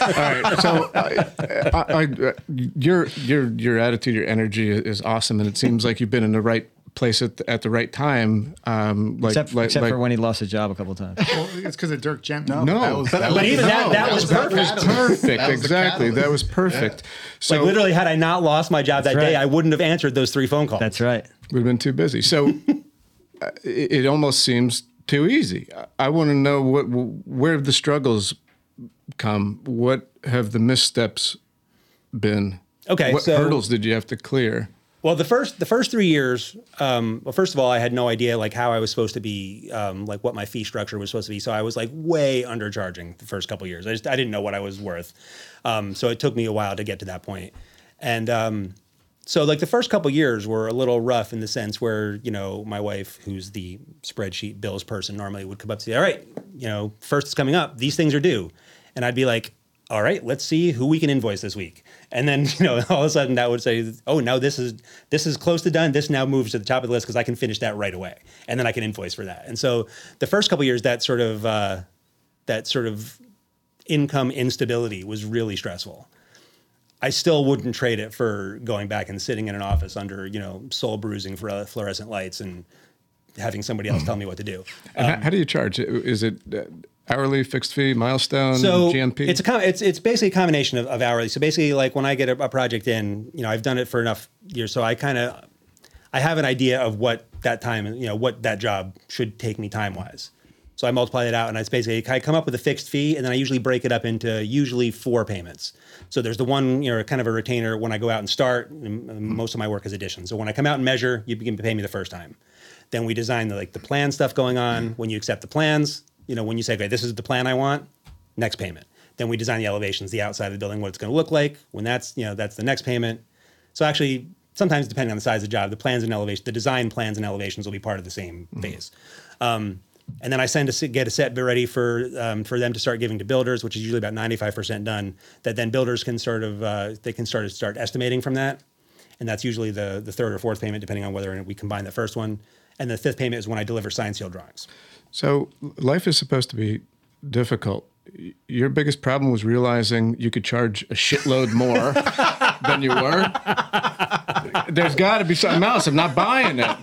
right. So, I, I, I, your your your attitude, your energy is awesome, and it seems like you've been in the right place at the, at the right time. Um, like, Except, like, except like, for when he lost his job a couple times. Well, it's because of Dirk Gently. No, That was- that But was- even that- that was that perfect. catalyst. perfect. That was exactly. That was perfect. So Like literally, had I not lost my job that That's day. I wouldn't have answered those three phone calls. That's right. we've been too busy. So uh, it, it almost seems too easy. I, I want to know what where have the struggles come? What have the missteps been? Okay, What so- hurdles did you have to clear? Well, the first the first three years, um, well, first of all, I had no idea like how I was supposed to be, um, like what my fee structure was supposed to be. So I was like way undercharging the first couple years. I just I didn't know what I was worth. Um, so it took me a while to get to that. And um, so like the first couple years were a little rough in the sense where you know my wife, who's the spreadsheet bills person, normally would come up to me, all right, you know, first is coming up. These things are due, and I'd be like, all right, let's see who we can invoice this week. And then, you know, all of a sudden that would say, oh, now this is this is close to done. This now moves to the top of the list because I can finish that right away, and then I can invoice for that. And so the first couple years, that sort of uh, that sort of income instability was really stressful. I still wouldn't trade it for going back and sitting in an office under, you know, soul bruising for fluorescent lights and having somebody else tell me what to do. And how, how do you charge? Is it uh, hourly, fixed fee, milestone, so GMP? It's a com- it's it's basically a combination of, of hourly. So basically, like when I get a, a project in, you know, I've done it for enough years, so I kind of I have an idea of what that time, you know, what that job should take me time wise. So I multiply it out, and I basically I come up with a fixed fee, and then I usually break it up into usually four payments. So there's the one, you know, kind of a retainer when I go out and start. And most of my work is addition. So when I come out and measure, you begin to pay me the first time. Then we design the like the plan stuff going on. When you accept the plans, you know, when you say, okay, this is the plan I want, next payment. Then we design the elevations, the outside of the building, what it's going to look like. When that's, you know, that's the next payment. So actually, sometimes depending on the size of the job, the plans and elevation, the design plans and elevations will be part of the same phase. Um, and then I send a get a set ready for um, for them to start giving to builders, which is usually about ninety five percent done. That then builders can sort of uh, they can start start estimating from that, and that's usually the the third or fourth payment, depending on whether we combine the first one. And the fifth payment is when I deliver sign seal drawings. so life is supposed to be difficult. Your biggest problem was realizing you could charge a shitload more than you were. There's got to be something else. I'm not buying it.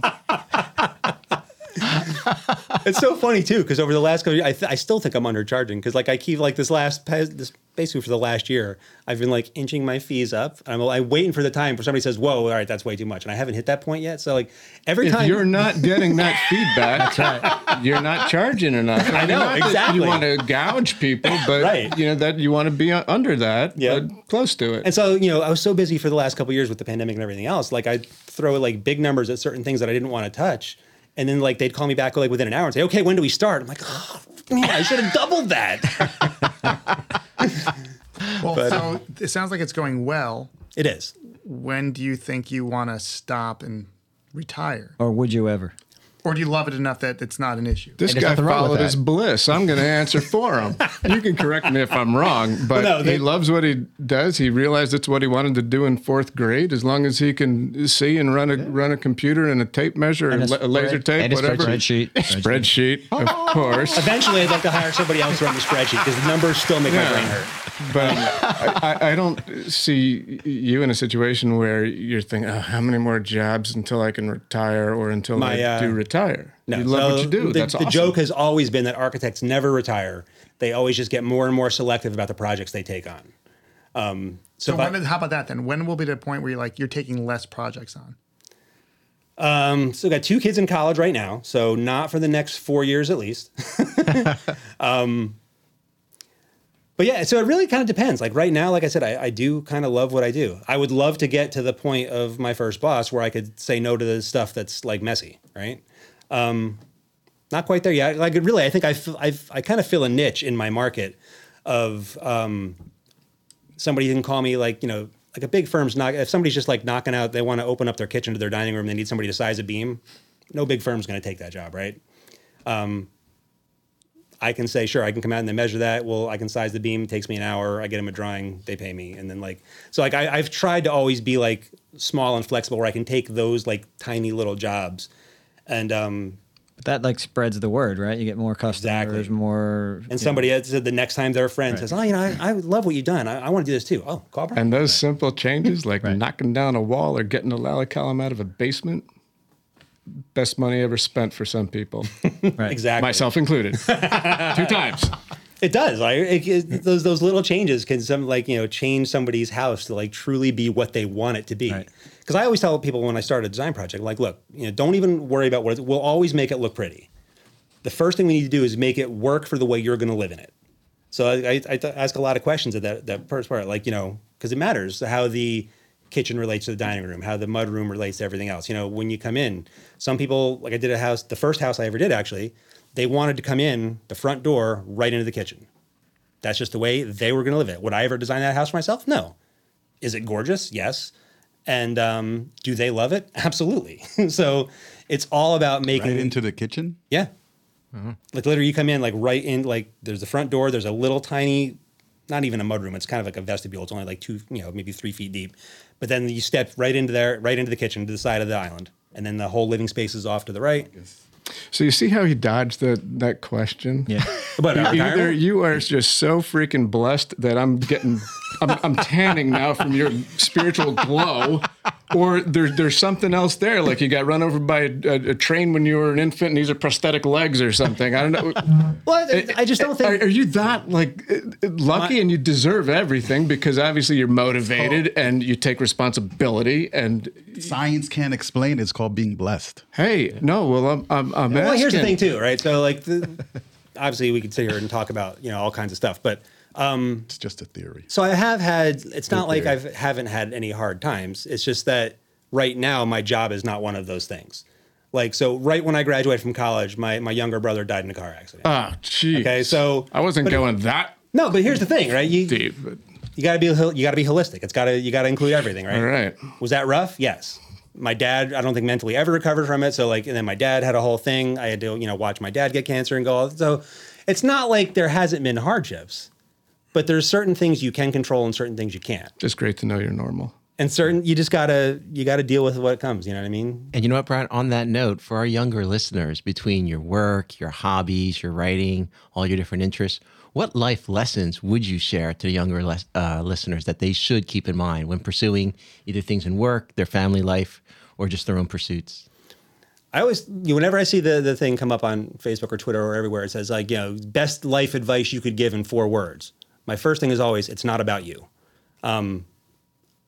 It's so funny too because over the last couple, years, I, th- I still think I'm undercharging because like I keep like this last pe- this basically for the last year I've been like inching my fees up. I'm, I'm waiting for the time for somebody says, "Whoa, all right, that's way too much," and I haven't hit that point yet. So like every If time you're not getting that feedback, you're not charging enough. I know, not exactly. You want to gouge people, but Right. you know that you want to be uh, under that, Yeah. but close to it. And so, you know, I was so busy for the last couple of years with the pandemic and everything else. Like I'd throw like big numbers at certain things that I didn't want to touch. And then like they'd call me back like within an hour and say, okay, when do we start? I'm like, oh, man, I should have doubled that. Well, so um, it sounds like it's going well. it is. When do you think you want to stop and retire? Or would you ever? Or do you love it enough that it's not an issue? This there's guy nothing wrong with followed his bliss. I'm going to answer for him. you can correct me if I'm wrong, but Well, no, they- he loves what he does. He realized it's what he wanted to do in fourth grade. As long as he can see and run a run a computer and a tape measure, And and a a, laser tape, and a whatever. Spreadsheet. Spreadsheet, of course. Eventually, I'd like to hire somebody else to run the spreadsheet because the numbers still make my Yeah. brain hurt. But I, I, I don't see you in a situation where you're thinking, oh, how many more jobs until I can retire or until My, I uh, do retire? No, you love so what you do. The, That's the awesome. joke has always been that architects never retire. They always just get more and more selective about the projects they take on. Um, so, So if I- how about that then? When will be the point where you're like you're taking less projects on? Um, so I got two kids in college right now, so not for the next four years at least. um, but yeah, so it really kind of depends. Like right now, like I said, I, I do kind of love what I do. I would love to get to the point of my first boss where I could say no to the stuff that's like messy, right? Um, not quite there yet. Like really, I think I kind of feel a niche in my market of um, somebody can call me like you know like a big firm's not if somebody's just like knocking out they want to open up their kitchen to their dining room they need somebody to size a beam no big firm's going to take that job right um, i can say sure i can come out and they measure that well i can size the beam it takes me an hour i get them a drawing they pay me and then like so like I, i've tried to always be like small and flexible where i can take those like tiny little jobs and um, But that like spreads the word, right? You get more customers, Exactly. more. and somebody else said the next time their friend says oh you know i, I love what you've done i, I want to do this too oh call Brian. And those simple changes, like knocking down a wall or getting a lally column out of a basement, best money ever spent for some people, right. exactly myself included. Two times. It does. Like it, it- those those little changes can some like you know change somebody's house to like truly be what they want it to be. Right. Because I always tell people when I start a design project, like, look, you know, don't even worry about what it, we'll always make it look pretty. The first thing we need to do is make it work for the way you're going to live in it. So I, I, I ask a lot of questions at that that first part, like you know, because it matters how the kitchen relates to the dining room, how the mud room relates to everything else. You know, when you come in, some people like I did a house, the first house I ever did actually, they wanted to come in the front door right into the kitchen. That's just the way they were going to live it. Would I ever design that house for myself? No. Is it gorgeous? Yes. And um, do they love it? Absolutely. so it's all about making Right into the kitchen. yeah. Like literally, you come in like right in like there's the front door. There's a little tiny, not even a mudroom. It's kind of like a vestibule. It's only like two, you know, maybe three feet deep. But then you step right into there, right into the kitchen to the side of the island, and then the whole living space is off to the right. So you see how he dodged that that question? Yeah. But our Either you are just so freaking blessed that I'm getting, I'm, I'm tanning now from your spiritual glow, or there, there's something else there. Like you got run over by a, a, a train when you were an infant, and these are prosthetic legs or something. I don't know. well, I- I just don't think. are you that like uh, uh, lucky and you deserve everything because obviously you're motivated and you take responsibility and Science can't explain. It's called being blessed. hey no well I'm I'm, I'm Well, here's the thing too, right? So like, the, obviously we could sit here and talk about you know all kinds of stuff, but um, It's just a theory. So I have had. It's not like I haven't had any hard times. It's just that right now my job is not one of those things. Like so, right when I graduated from college, my my younger brother died in a car accident. Ah, oh, gee. Okay, so I wasn't but- going that no, but here's the thing, right? You deep. But, you got to be you got to be holistic. It's got to you got to include everything, right? all right. Was that rough? Yes. My dad, I don't think mentally ever recovered from it. So like, and then my dad had a whole thing. I had to, you know, watch my dad get cancer and go. So it's not like there hasn't been hardships, but there's certain things you can control and certain things you can't. Just great to know you're normal. And certain, you just gotta, you gotta deal with what comes. You know what I mean? And you know what, Brian? On that note, for our younger listeners, between your work, your hobbies, your writing, all your different interests, what life lessons would you share to younger les- uh, listeners that they should keep in mind when pursuing either things in work, their family life, or just their own pursuits? I always, you know, whenever I see the the thing come up on Facebook or Twitter or everywhere, it says like, you know, best life advice you could give in four words. My first thing is always, it's not about you. Um,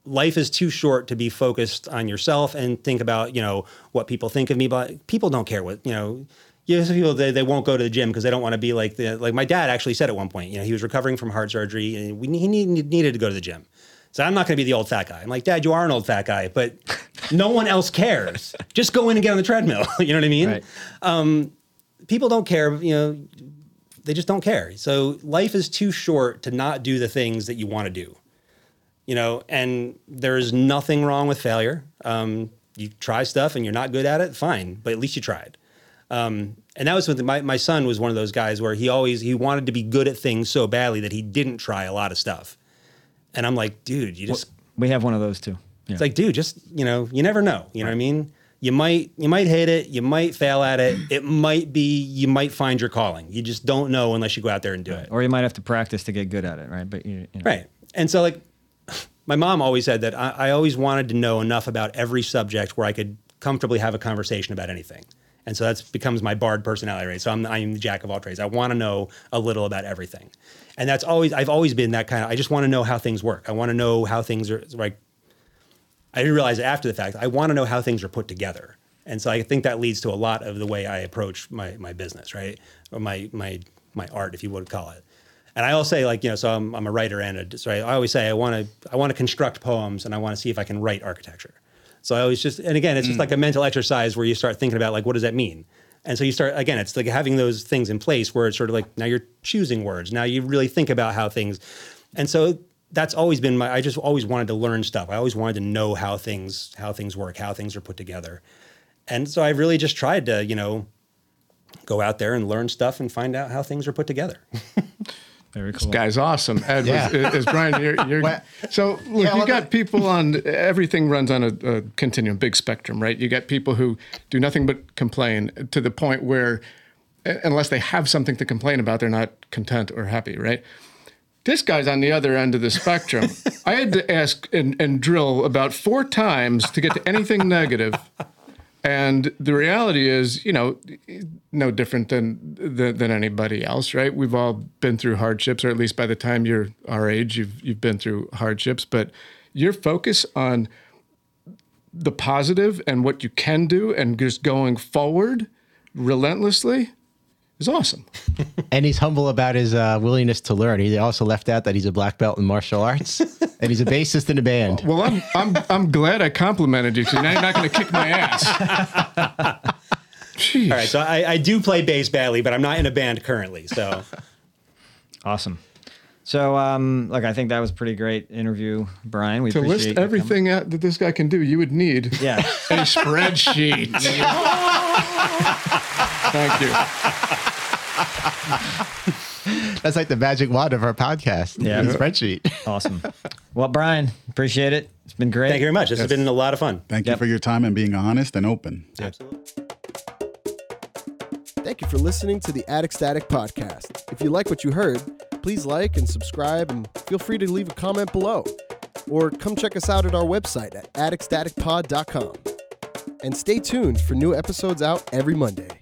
life is too short to be focused on yourself and think about, you know, what people think of me. But people don't care what, you know, you know, some people they, they won't go to the gym because they don't want to be like the like my dad actually said at one point. You know, he was recovering from heart surgery and we, he need, needed to go to the gym. So I'm not going to be the old fat guy. I'm like, Dad, you are an old fat guy, but no one else cares. Just go in and get on the treadmill. you know what I mean? Right. people don't care, you know, they just don't care. So life is too short to not do the things that you want to do. You know, and there's nothing wrong with failure. Um, you try stuff and you're not good at it, fine, but at least you tried. Um, and that was something my, my son was one of those guys where he always he wanted to be good at things so badly that he didn't try a lot of stuff. And I'm like, dude, you just We have one of those too. Yeah. it's like, dude, just you know, you never know. You know what I mean? You might you might hate it, you might fail at it. It might be you might find your calling. You just don't know unless you go out there and do it. or you might have to practice to get good at it, right? But you, you know. Right. And so like my mom always said that I, I always wanted to know enough about every subject where I could comfortably have a conversation about anything. And so that becomes my bard personality, right? So I'm I'm the jack of all trades. I want to know a little about everything. And that's always I've always been that kind of I just want to know how things work. I want to know how things are like I didn't realize after the fact. I want to know how things are put together. And so I think that leads to a lot of the way I approach my, my business, right? Or my, my, my art, if you would call it. And I always say like, you know, so I'm, I'm a writer and a, so I always say I want to, I want to construct poems and I want to see if I can write architecture. So I always just, and again, it's just mm. like a mental exercise where you start thinking about like, what does that mean? And so you start again, it's like having those things in place where it's sort of like now you're choosing words. Now you really think about how things and so that's always been my I just always wanted to learn stuff. I always wanted to know how things how things work, how things are put together. And so I really just tried to, you know, go out there and learn stuff and find out how things are put together. Very cool. guy's awesome. Ed, Yeah. was, is Brian, you're, you're Well- so look, Yeah, you well, got people on everything runs on a, a continuum, big spectrum, right? You got people who do nothing but complain to the point where, unless they have something to complain about, they're not content or happy, right? This guy's on the other end of the spectrum. I had to ask and, and drill about four times to get to anything negative. And the reality is, you know, no different than, than than anybody else, right? We've all been through hardships, or at least by the time you're our age, you've you've been through hardships. But your focus on the positive and what you can do, and just going forward relentlessly, is awesome. And he's humble about his uh, willingness to learn. He also left out that he's a black belt in martial arts and he's a bassist in a band. Well, I'm I'm I'm glad I complimented you. So now you're not going to kick my ass. Jeez. All right, so I, I do play bass badly, but I'm not in a band currently. So Awesome. So, um, look, I think that was a pretty great interview, Brian. We To appreciate list everything out that this guy can do, you would need Yeah. a spreadsheet. Thank you. That's like the magic wand of our podcast. Yeah. the spreadsheet. awesome. Well, Brian, appreciate it. It's been great. thank you very much. This has been a lot of fun. Thank Yep. you for your time and being honest and open. Absolutely. Thank you for listening to the Attic Static Podcast. If you like what you heard, please like and subscribe and feel free to leave a comment below. Or come check us out at our website at atticstaticpod.com. And stay tuned for new episodes out every Monday.